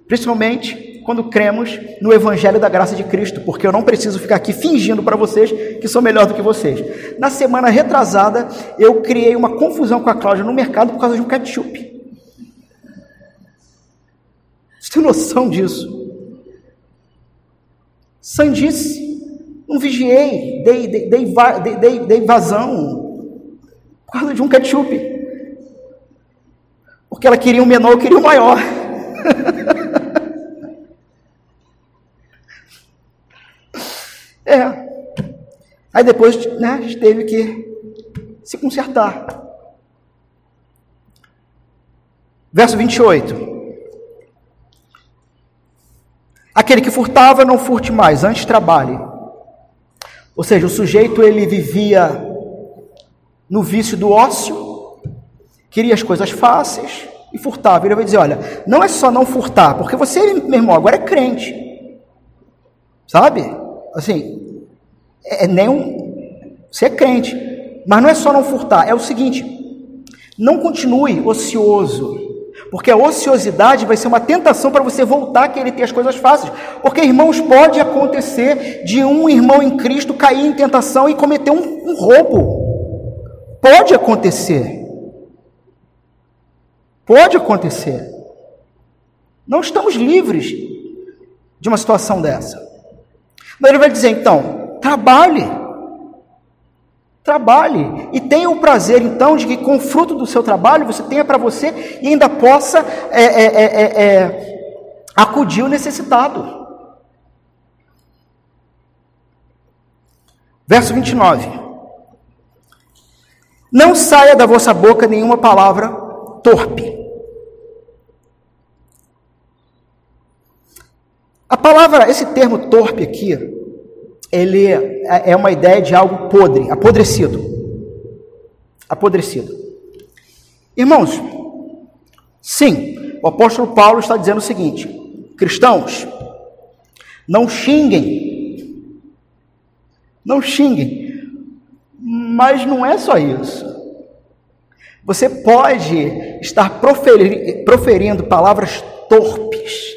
principalmente quando cremos no Evangelho da Graça de Cristo, porque eu não preciso ficar aqui fingindo para vocês que sou melhor do que vocês. Na semana retrasada, eu criei uma confusão com a Cláudia no mercado por causa de um ketchup. Você tem noção disso? Sandice, não vigiei, dei, dei, dei, dei, dei vazão por causa de um ketchup. Porque ela queria um menor, eu queria um maior. é. Aí depois, né, a gente teve que se consertar. Verso 28. Aquele que furtava, não furte mais, antes trabalhe. Ou seja, o sujeito ele vivia no vício do ócio, queria as coisas fáceis e furtava. Ele vai dizer: olha, não é só não furtar, porque você, meu irmão, agora é crente. Sabe? Assim, é, é nem um. Você é crente. Mas não é só não furtar, é o seguinte: não continue ocioso. Porque a ociosidade vai ser uma tentação para você voltar a querer ter as coisas fáceis. Porque, irmãos, pode acontecer de um irmão em Cristo cair em tentação e cometer um, um roubo. Pode acontecer. Pode acontecer. Não estamos livres de uma situação dessa. Mas ele vai dizer, então, trabalhe. Trabalhe. E tenha o prazer, então, de que com o fruto do seu trabalho você tenha para você e ainda possa é, é, é, é, é acudir o necessitado. Verso 29. Não saia da vossa boca nenhuma palavra torpe A palavra, esse termo torpe aqui, ele é uma ideia de algo podre, apodrecido. Apodrecido. Irmãos, sim, o apóstolo Paulo está dizendo o seguinte: cristãos, não xinguem, não xinguem, mas não é só isso. Você pode estar proferindo palavras torpes,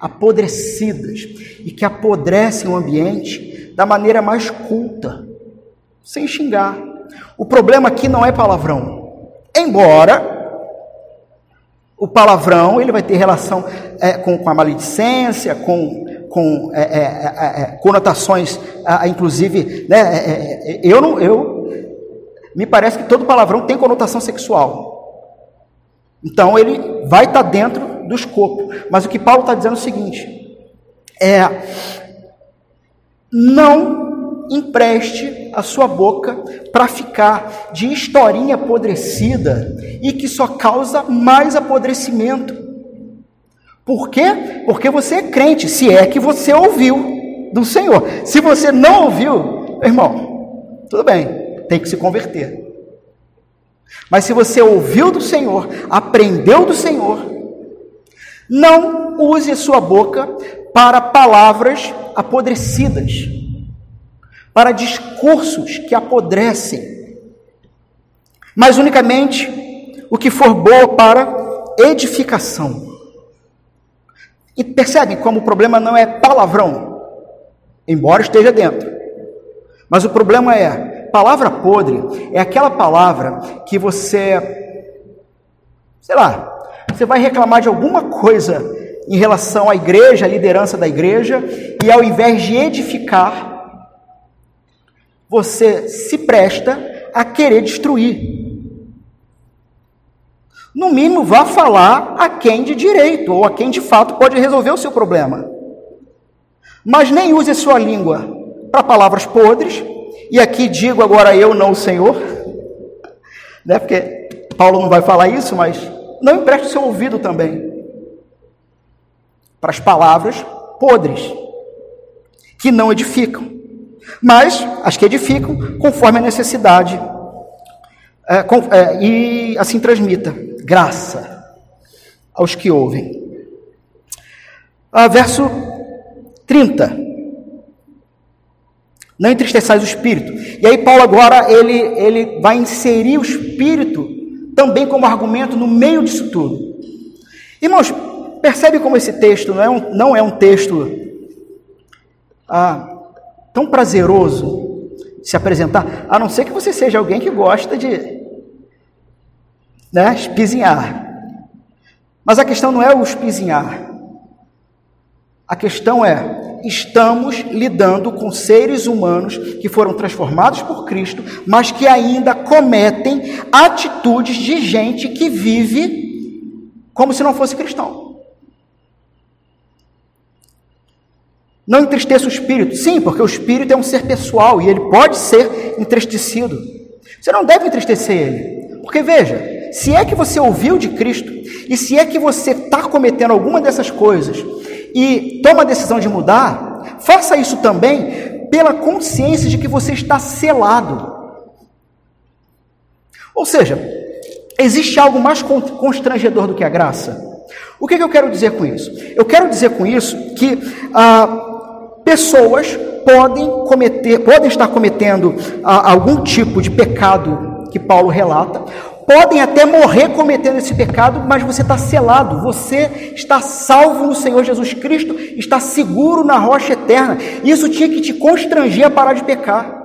apodrecidas e que apodrecem o ambiente da maneira mais culta, sem xingar. O problema aqui não é palavrão, embora o palavrão ele vai ter relação é, com, com, a maledicência, com, com é, é, é, é conotações, inclusive, né, é, eu não, eu me parece que todo palavrão tem conotação sexual. Então ele vai estar tá dentro do escopo. Mas o que Paulo está dizendo é o seguinte: é não empreste a sua boca para ficar de historinha apodrecida e que só causa mais apodrecimento. Por quê? Porque você é crente, se é que você ouviu do Senhor. Se você não ouviu, irmão, tudo bem, tem que se converter. Mas se você ouviu do Senhor, aprendeu do Senhor, não use a sua boca para palavras apodrecidas, para discursos que apodrecem, mas unicamente o que for boa para edificação. E percebem como o problema não é palavrão, embora esteja dentro, mas o problema é palavra podre é aquela palavra que você, sei lá, você vai reclamar de alguma coisa em relação à igreja, à liderança da igreja, e ao invés de edificar, você se presta a querer destruir. No mínimo, vá falar a quem de direito, ou a quem de fato pode resolver o seu problema. Mas nem use a sua língua para palavras podres, e aqui digo agora eu, não o Senhor, né? porque Paulo não vai falar isso, mas não empreste seu ouvido também para as palavras podres, que não edificam, mas as que edificam conforme a necessidade, é, com, é, e assim transmita graça aos que ouvem. Ah, verso 30 não entristeçais o espírito. E aí Paulo agora ele, ele vai inserir o espírito também como argumento no meio disso tudo. Irmãos, percebe como esse texto não é um, não é um texto ah, tão prazeroso se apresentar, a não ser que você seja alguém que gosta de né, espizinhar. Mas a questão não é o espizinhar. A questão é estamos lidando com seres humanos que foram transformados por Cristo, mas que ainda cometem atitudes de gente que vive como se não fosse cristão. Não entristeça o espírito. Sim, porque o espírito é um ser pessoal e ele pode ser entristecido. Você não deve entristecer ele. Porque veja, se é que você ouviu de Cristo e se é que você está cometendo alguma dessas coisas e toma a decisão de mudar, faça isso também pela consciência de que você está selado. Ou seja, existe algo mais constrangedor do que a graça? O que, que eu quero dizer com isso? Eu quero dizer com isso que ah, pessoas podem cometer, podem estar cometendo ah, algum tipo de pecado que Paulo relata, podem até morrer cometendo esse pecado, mas você está selado, você está salvo no Senhor Jesus Cristo, está seguro na rocha eterna. Isso tinha que te constranger a parar de pecar.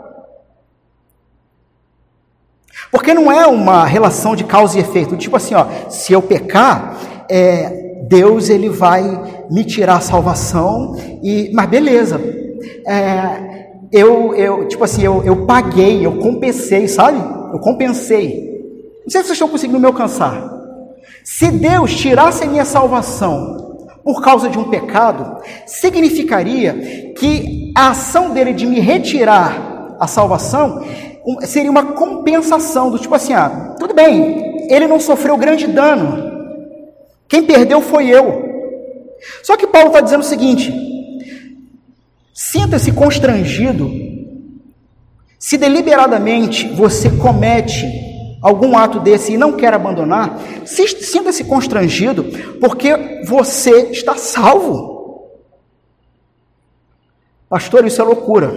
Porque não é uma relação de causa e efeito, tipo assim, ó, se eu pecar, é, Deus ele vai me tirar a salvação e, mas beleza, é, eu, eu, tipo assim, eu, eu paguei, eu compensei, sabe? Eu compensei. Não sei se vocês estão conseguindo me alcançar. Se Deus tirasse a minha salvação por causa de um pecado, significaria que a ação dele de me retirar a salvação seria uma compensação do tipo assim, ah, tudo bem, ele não sofreu grande dano. Quem perdeu foi eu. Só que Paulo está dizendo o seguinte: sinta-se constrangido se deliberadamente você comete algum ato desse e não quer abandonar, sinta-se constrangido, porque você está salvo. Pastor, isso é loucura.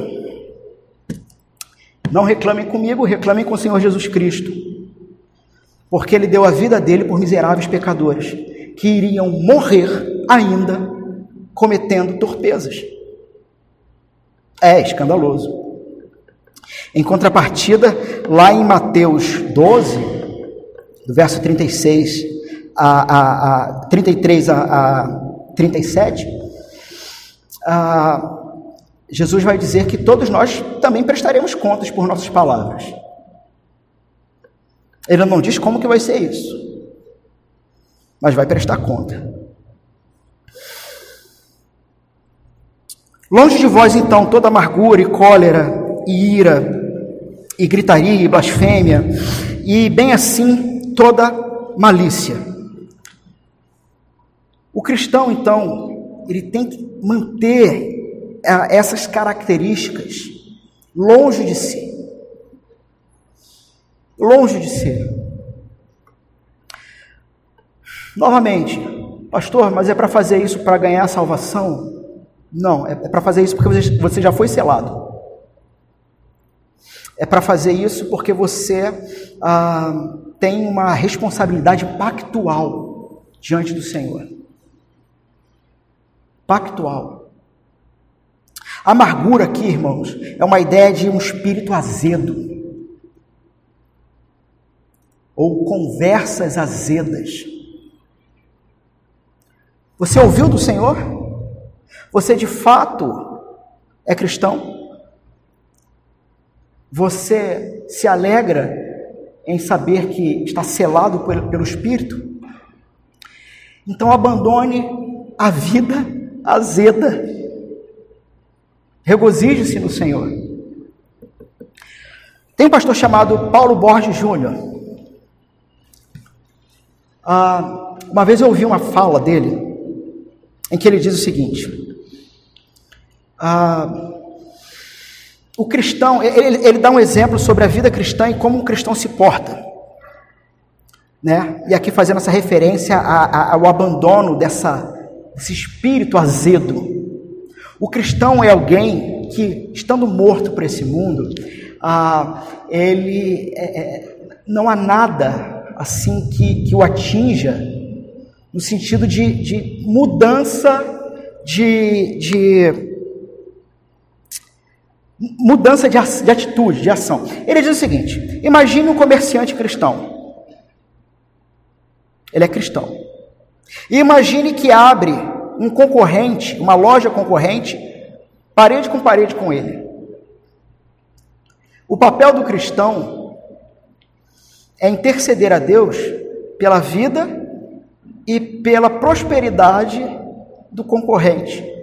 Não reclamem comigo, reclamem com o Senhor Jesus Cristo. Porque ele deu a vida dele por miseráveis pecadores que iriam morrer ainda cometendo torpezas. É escandaloso. Em contrapartida, lá em Mateus 12, do verso 36 a, a, a 33 a, a 37, ah, Jesus vai dizer que todos nós também prestaremos contas por nossas palavras. Ele não diz como que vai ser isso, mas vai prestar conta. Longe de vós, então, toda amargura e cólera e ira e gritaria e blasfêmia e bem assim toda malícia. O cristão, então, ele tem que manter é, essas características longe de si. Longe de si. Novamente, pastor, mas é para fazer isso para ganhar salvação? Não, é para fazer isso porque você já foi selado. É para fazer isso porque você ah, tem uma responsabilidade pactual diante do Senhor. Pactual. Amargura aqui, irmãos, é uma ideia de um espírito azedo. Ou conversas azedas. Você ouviu do Senhor? Você de fato é cristão? Você se alegra em saber que está selado pelo Espírito? Então abandone a vida azeda. Regozije-se no Senhor. Tem um pastor chamado Paulo Borges Júnior. Ah, uma vez eu ouvi uma fala dele em que ele diz o seguinte: ah, o cristão, ele, ele dá um exemplo sobre a vida cristã e como um cristão se porta. Né? E aqui fazendo essa referência ao abandono dessa, desse espírito azedo. O cristão é alguém que, estando morto para esse mundo, ah, ele é, é, não há nada assim que, que o atinja no sentido de, de mudança de, de mudança de, de atitude, de ação. Ele diz o seguinte: imagine um comerciante cristão. Ele é cristão. E imagine que abre um concorrente, uma loja concorrente, parede com parede com ele. O papel do cristão é interceder a Deus pela vida e pela prosperidade do concorrente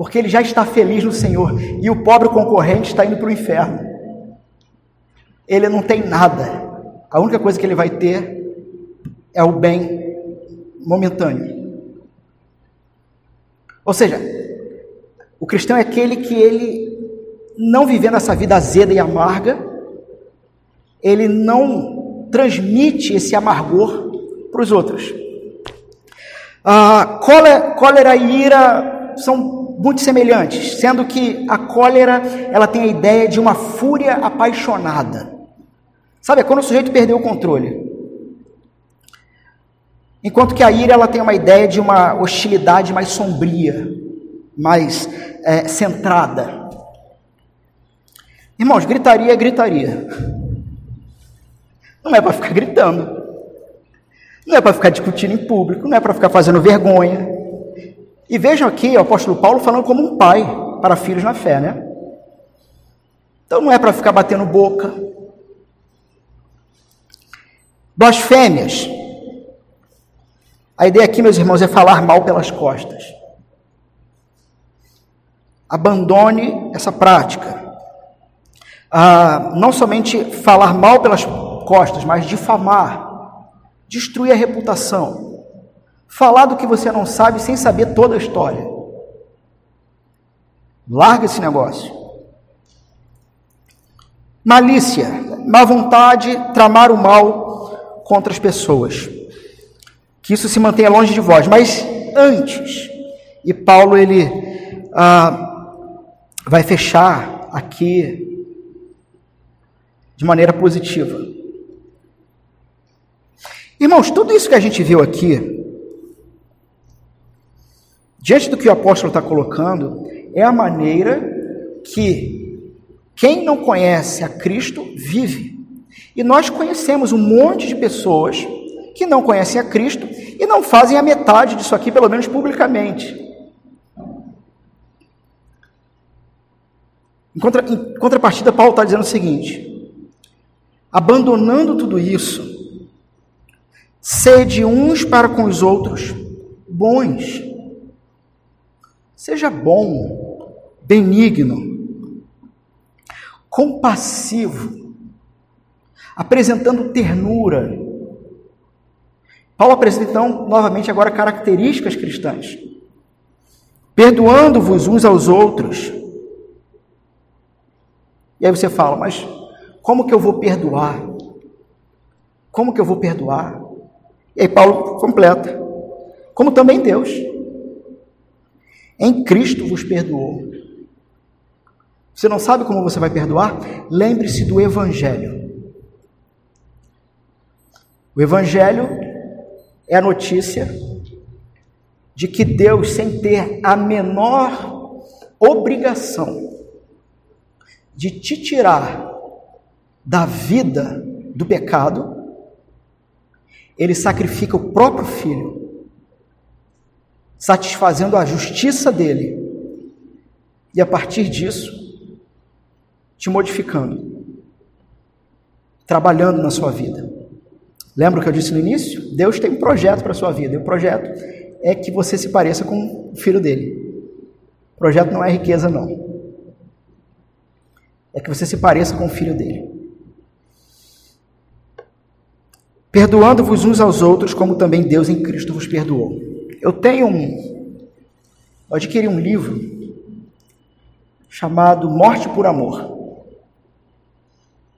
porque ele já está feliz no Senhor e o pobre concorrente está indo para o inferno. Ele não tem nada, a única coisa que ele vai ter é o bem momentâneo. Ou seja, o cristão é aquele que ele, não vivendo essa vida azeda e amarga, ele não transmite esse amargor para os outros. Ah, cólera, cólera e ira são muito semelhantes, sendo que a cólera ela tem a ideia de uma fúria apaixonada. Sabe, é quando o sujeito perdeu o controle. Enquanto que a ira ela tem uma ideia de uma hostilidade mais sombria, mais é, centrada. Irmãos, gritaria é gritaria. Não é para ficar gritando. Não é para ficar discutindo em público, não é para ficar fazendo vergonha. E vejam aqui o apóstolo Paulo falando como um pai para filhos na fé, né? Então não é para ficar batendo boca. Blasfêmias. A ideia aqui, meus irmãos, é falar mal pelas costas. Abandone essa prática. Ah, não somente falar mal pelas costas, mas difamar, destruir a reputação falar do que você não sabe sem saber toda a história. Larga esse negócio. Malícia, má vontade, tramar o mal contra as pessoas. Que isso se mantenha longe de vós. Mas antes, e Paulo ele ah, vai fechar aqui de maneira positiva. Irmãos, tudo isso que a gente viu aqui Diante do que o apóstolo está colocando, é a maneira que quem não conhece a Cristo vive. E nós conhecemos um monte de pessoas que não conhecem a Cristo e não fazem a metade disso aqui, pelo menos publicamente. Em, contra, em contrapartida, Paulo está dizendo o seguinte: abandonando tudo isso, sede uns para com os outros bons Seja bom, benigno, compassivo, apresentando ternura. Paulo apresenta então novamente agora características cristãs. Perdoando-vos uns aos outros. E aí você fala, mas como que eu vou perdoar? Como que eu vou perdoar? E aí Paulo completa. Como também Deus em Cristo vos perdoou. Você não sabe como você vai perdoar? Lembre-se do Evangelho. O Evangelho é a notícia de que Deus, sem ter a menor obrigação de te tirar da vida do pecado, ele sacrifica o próprio filho satisfazendo a justiça dele, e a partir disso, te modificando, trabalhando na sua vida. Lembra o que eu disse no início? Deus tem um projeto para a sua vida, e o projeto é que você se pareça com o filho dele. O projeto não é riqueza, não. É que você se pareça com o filho dele. Perdoando-vos uns aos outros, como também Deus em Cristo vos perdoou. Eu tenho um. Eu adquiri um livro chamado Morte por Amor.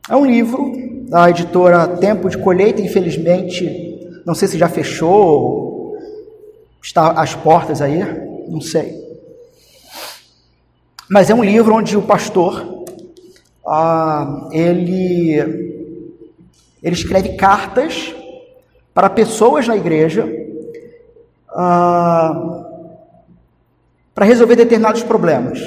É um livro da editora Tempo de Colheita, infelizmente, não sei se já fechou, está às portas aí, não sei. Mas é um livro onde o pastor ah, ele ele escreve cartas para pessoas na igreja ah, para resolver determinados problemas.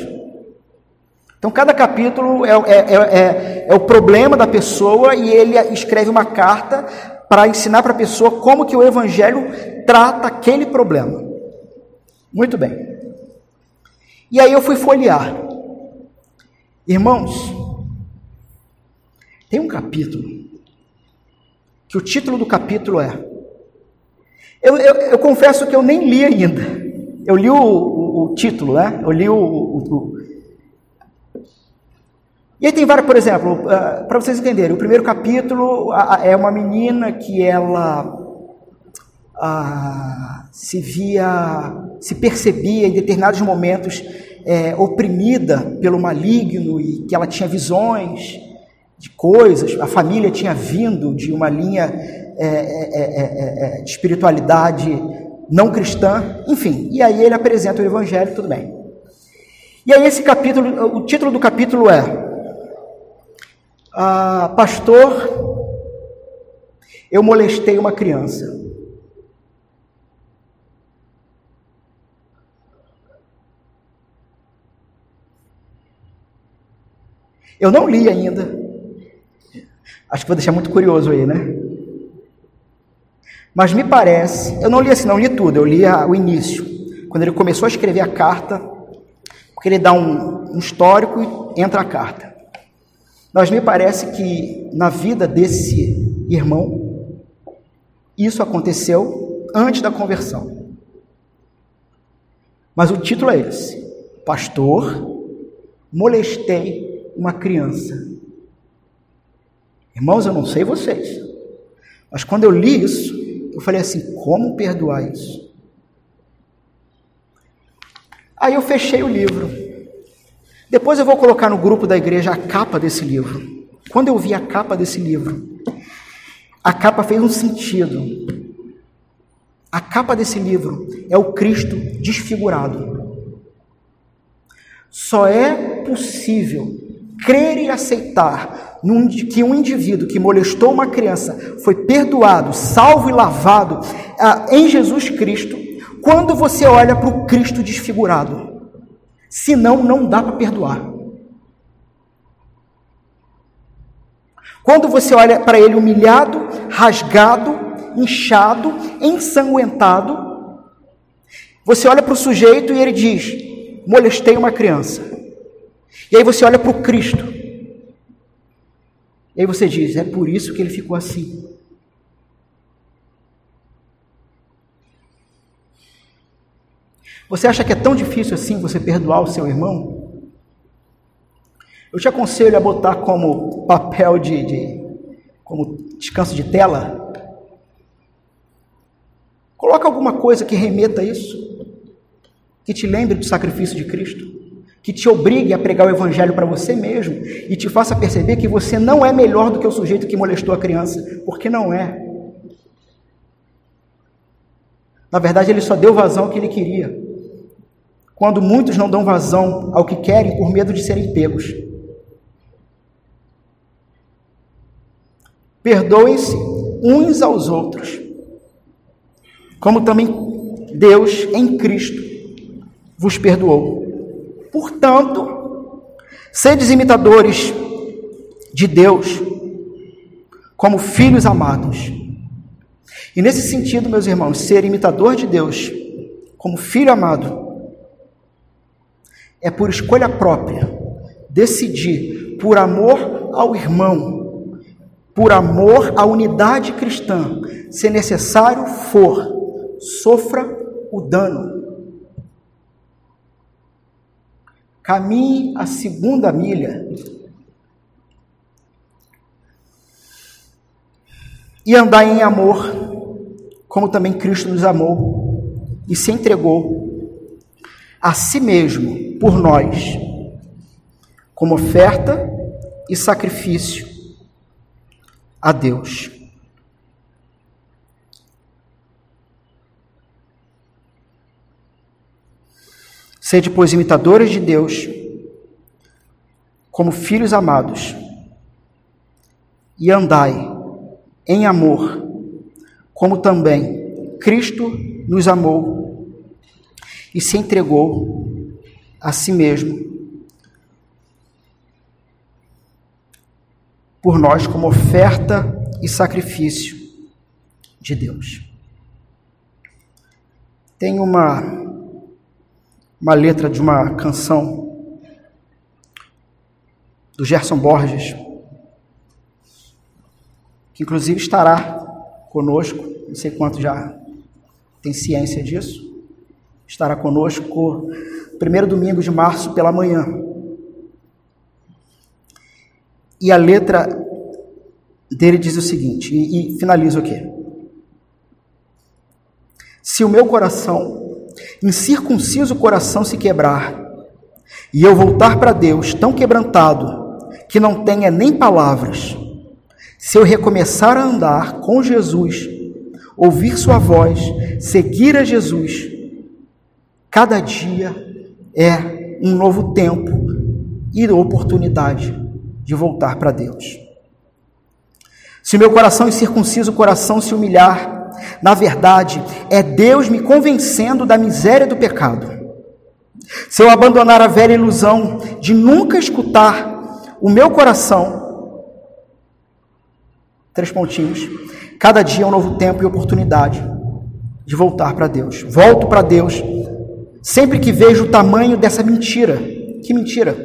Então, cada capítulo é, é, é, é, é o problema da pessoa e ele escreve uma carta para ensinar para a pessoa como que o Evangelho trata aquele problema. Muito bem. E aí eu fui folhear. Irmãos, tem um capítulo que o título do capítulo é eu, eu, eu, confesso que eu nem li ainda. Eu li o, o, o título, né? Eu li o, o, E aí tem vários, por exemplo, uh, para vocês entenderem, o primeiro capítulo é uma menina que ela uh, se via, se percebia em determinados momentos é, oprimida pelo maligno e que ela tinha visões de coisas, a família tinha vindo de uma linha é é, é, é, é, de espiritualidade não cristã, enfim. E aí ele apresenta o Evangelho, tudo bem. E aí esse capítulo, o título do capítulo é ah, Pastor, eu molestei uma criança. Eu não li ainda. Acho que vou deixar muito curioso aí, né? Mas me parece, eu não li assim, não li tudo, eu li o início, quando ele começou a escrever a carta, porque ele dá um, um histórico e entra a carta. Mas me parece que na vida desse irmão, isso aconteceu antes da conversão. Mas o título é esse: Pastor, molestei uma criança. Irmãos, eu não sei vocês, mas quando eu li isso, eu falei assim: como perdoar isso? Aí eu fechei o livro. Depois eu vou colocar no grupo da igreja a capa desse livro. Quando eu vi a capa desse livro, a capa fez um sentido. A capa desse livro é o Cristo desfigurado. Só é possível crer e aceitar que um indivíduo que molestou uma criança foi perdoado, salvo e lavado ah, em Jesus Cristo, quando você olha para o Cristo desfigurado. Senão, não dá para perdoar. Quando você olha para ele humilhado, rasgado, inchado, ensanguentado, você olha para o sujeito e ele diz: molestei uma criança. E aí você olha para o Cristo. E aí você diz: é por isso que ele ficou assim. Você acha que é tão difícil assim você perdoar o seu irmão? Eu te aconselho a botar como papel de, de como descanso de tela. Coloca alguma coisa que remeta a isso, que te lembre do sacrifício de Cristo, que te obrigue a pregar o evangelho para você mesmo e te faça perceber que você não é melhor do que o sujeito que molestou a criança, porque não é. Na verdade, ele só deu vazão ao que ele queria quando muitos não dão vazão ao que querem por medo de serem pegos. Perdoem-se uns aos outros, como também Deus em Cristo vos perdoou. Portanto, sedes imitadores de Deus como filhos amados. E nesse sentido, meus irmãos, ser imitador de Deus como filho amado é por escolha própria decidir, por amor ao irmão, por amor à unidade cristã, se necessário for, sofra o dano. Caminhe a segunda milha. E andar em amor, como também Cristo nos amou e se entregou a si mesmo por nós, como oferta e sacrifício a Deus. Sede, pois, imitadores de Deus, como filhos amados, e andai em amor, como também Cristo nos amou e se entregou a si mesmo por nós como oferta e sacrifício de Deus. Tem uma, uma letra de uma canção do Gerson Borges, que inclusive estará conosco, não sei quanto já tem ciência disso, estará conosco primeiro domingo de março pela manhã. E a letra dele diz o seguinte, e, e finalizo aqui. Se o meu coração, incircunciso coração, se quebrar, e eu voltar para Deus tão quebrantado que não tenha nem palavras, se eu recomeçar a andar com Jesus, ouvir Sua voz, seguir a Jesus, Cada dia é um novo tempo e oportunidade de voltar para Deus. Se meu coração incircunciso coração se humilhar, na verdade, é Deus me convencendo da miséria do pecado. Se eu abandonar a velha ilusão de nunca escutar o meu coração, três pontinhos, cada dia é um novo tempo e oportunidade de voltar para Deus. Volto para Deus Sempre que vejo o tamanho dessa mentira, que mentira?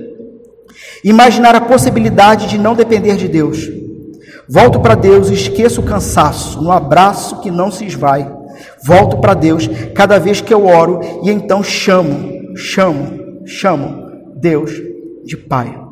Imaginar a possibilidade de não depender de Deus. Volto para Deus e esqueço o cansaço, no abraço que não se esvai. Volto para Deus cada vez que eu oro e então chamo, chamo, chamo Deus de Pai.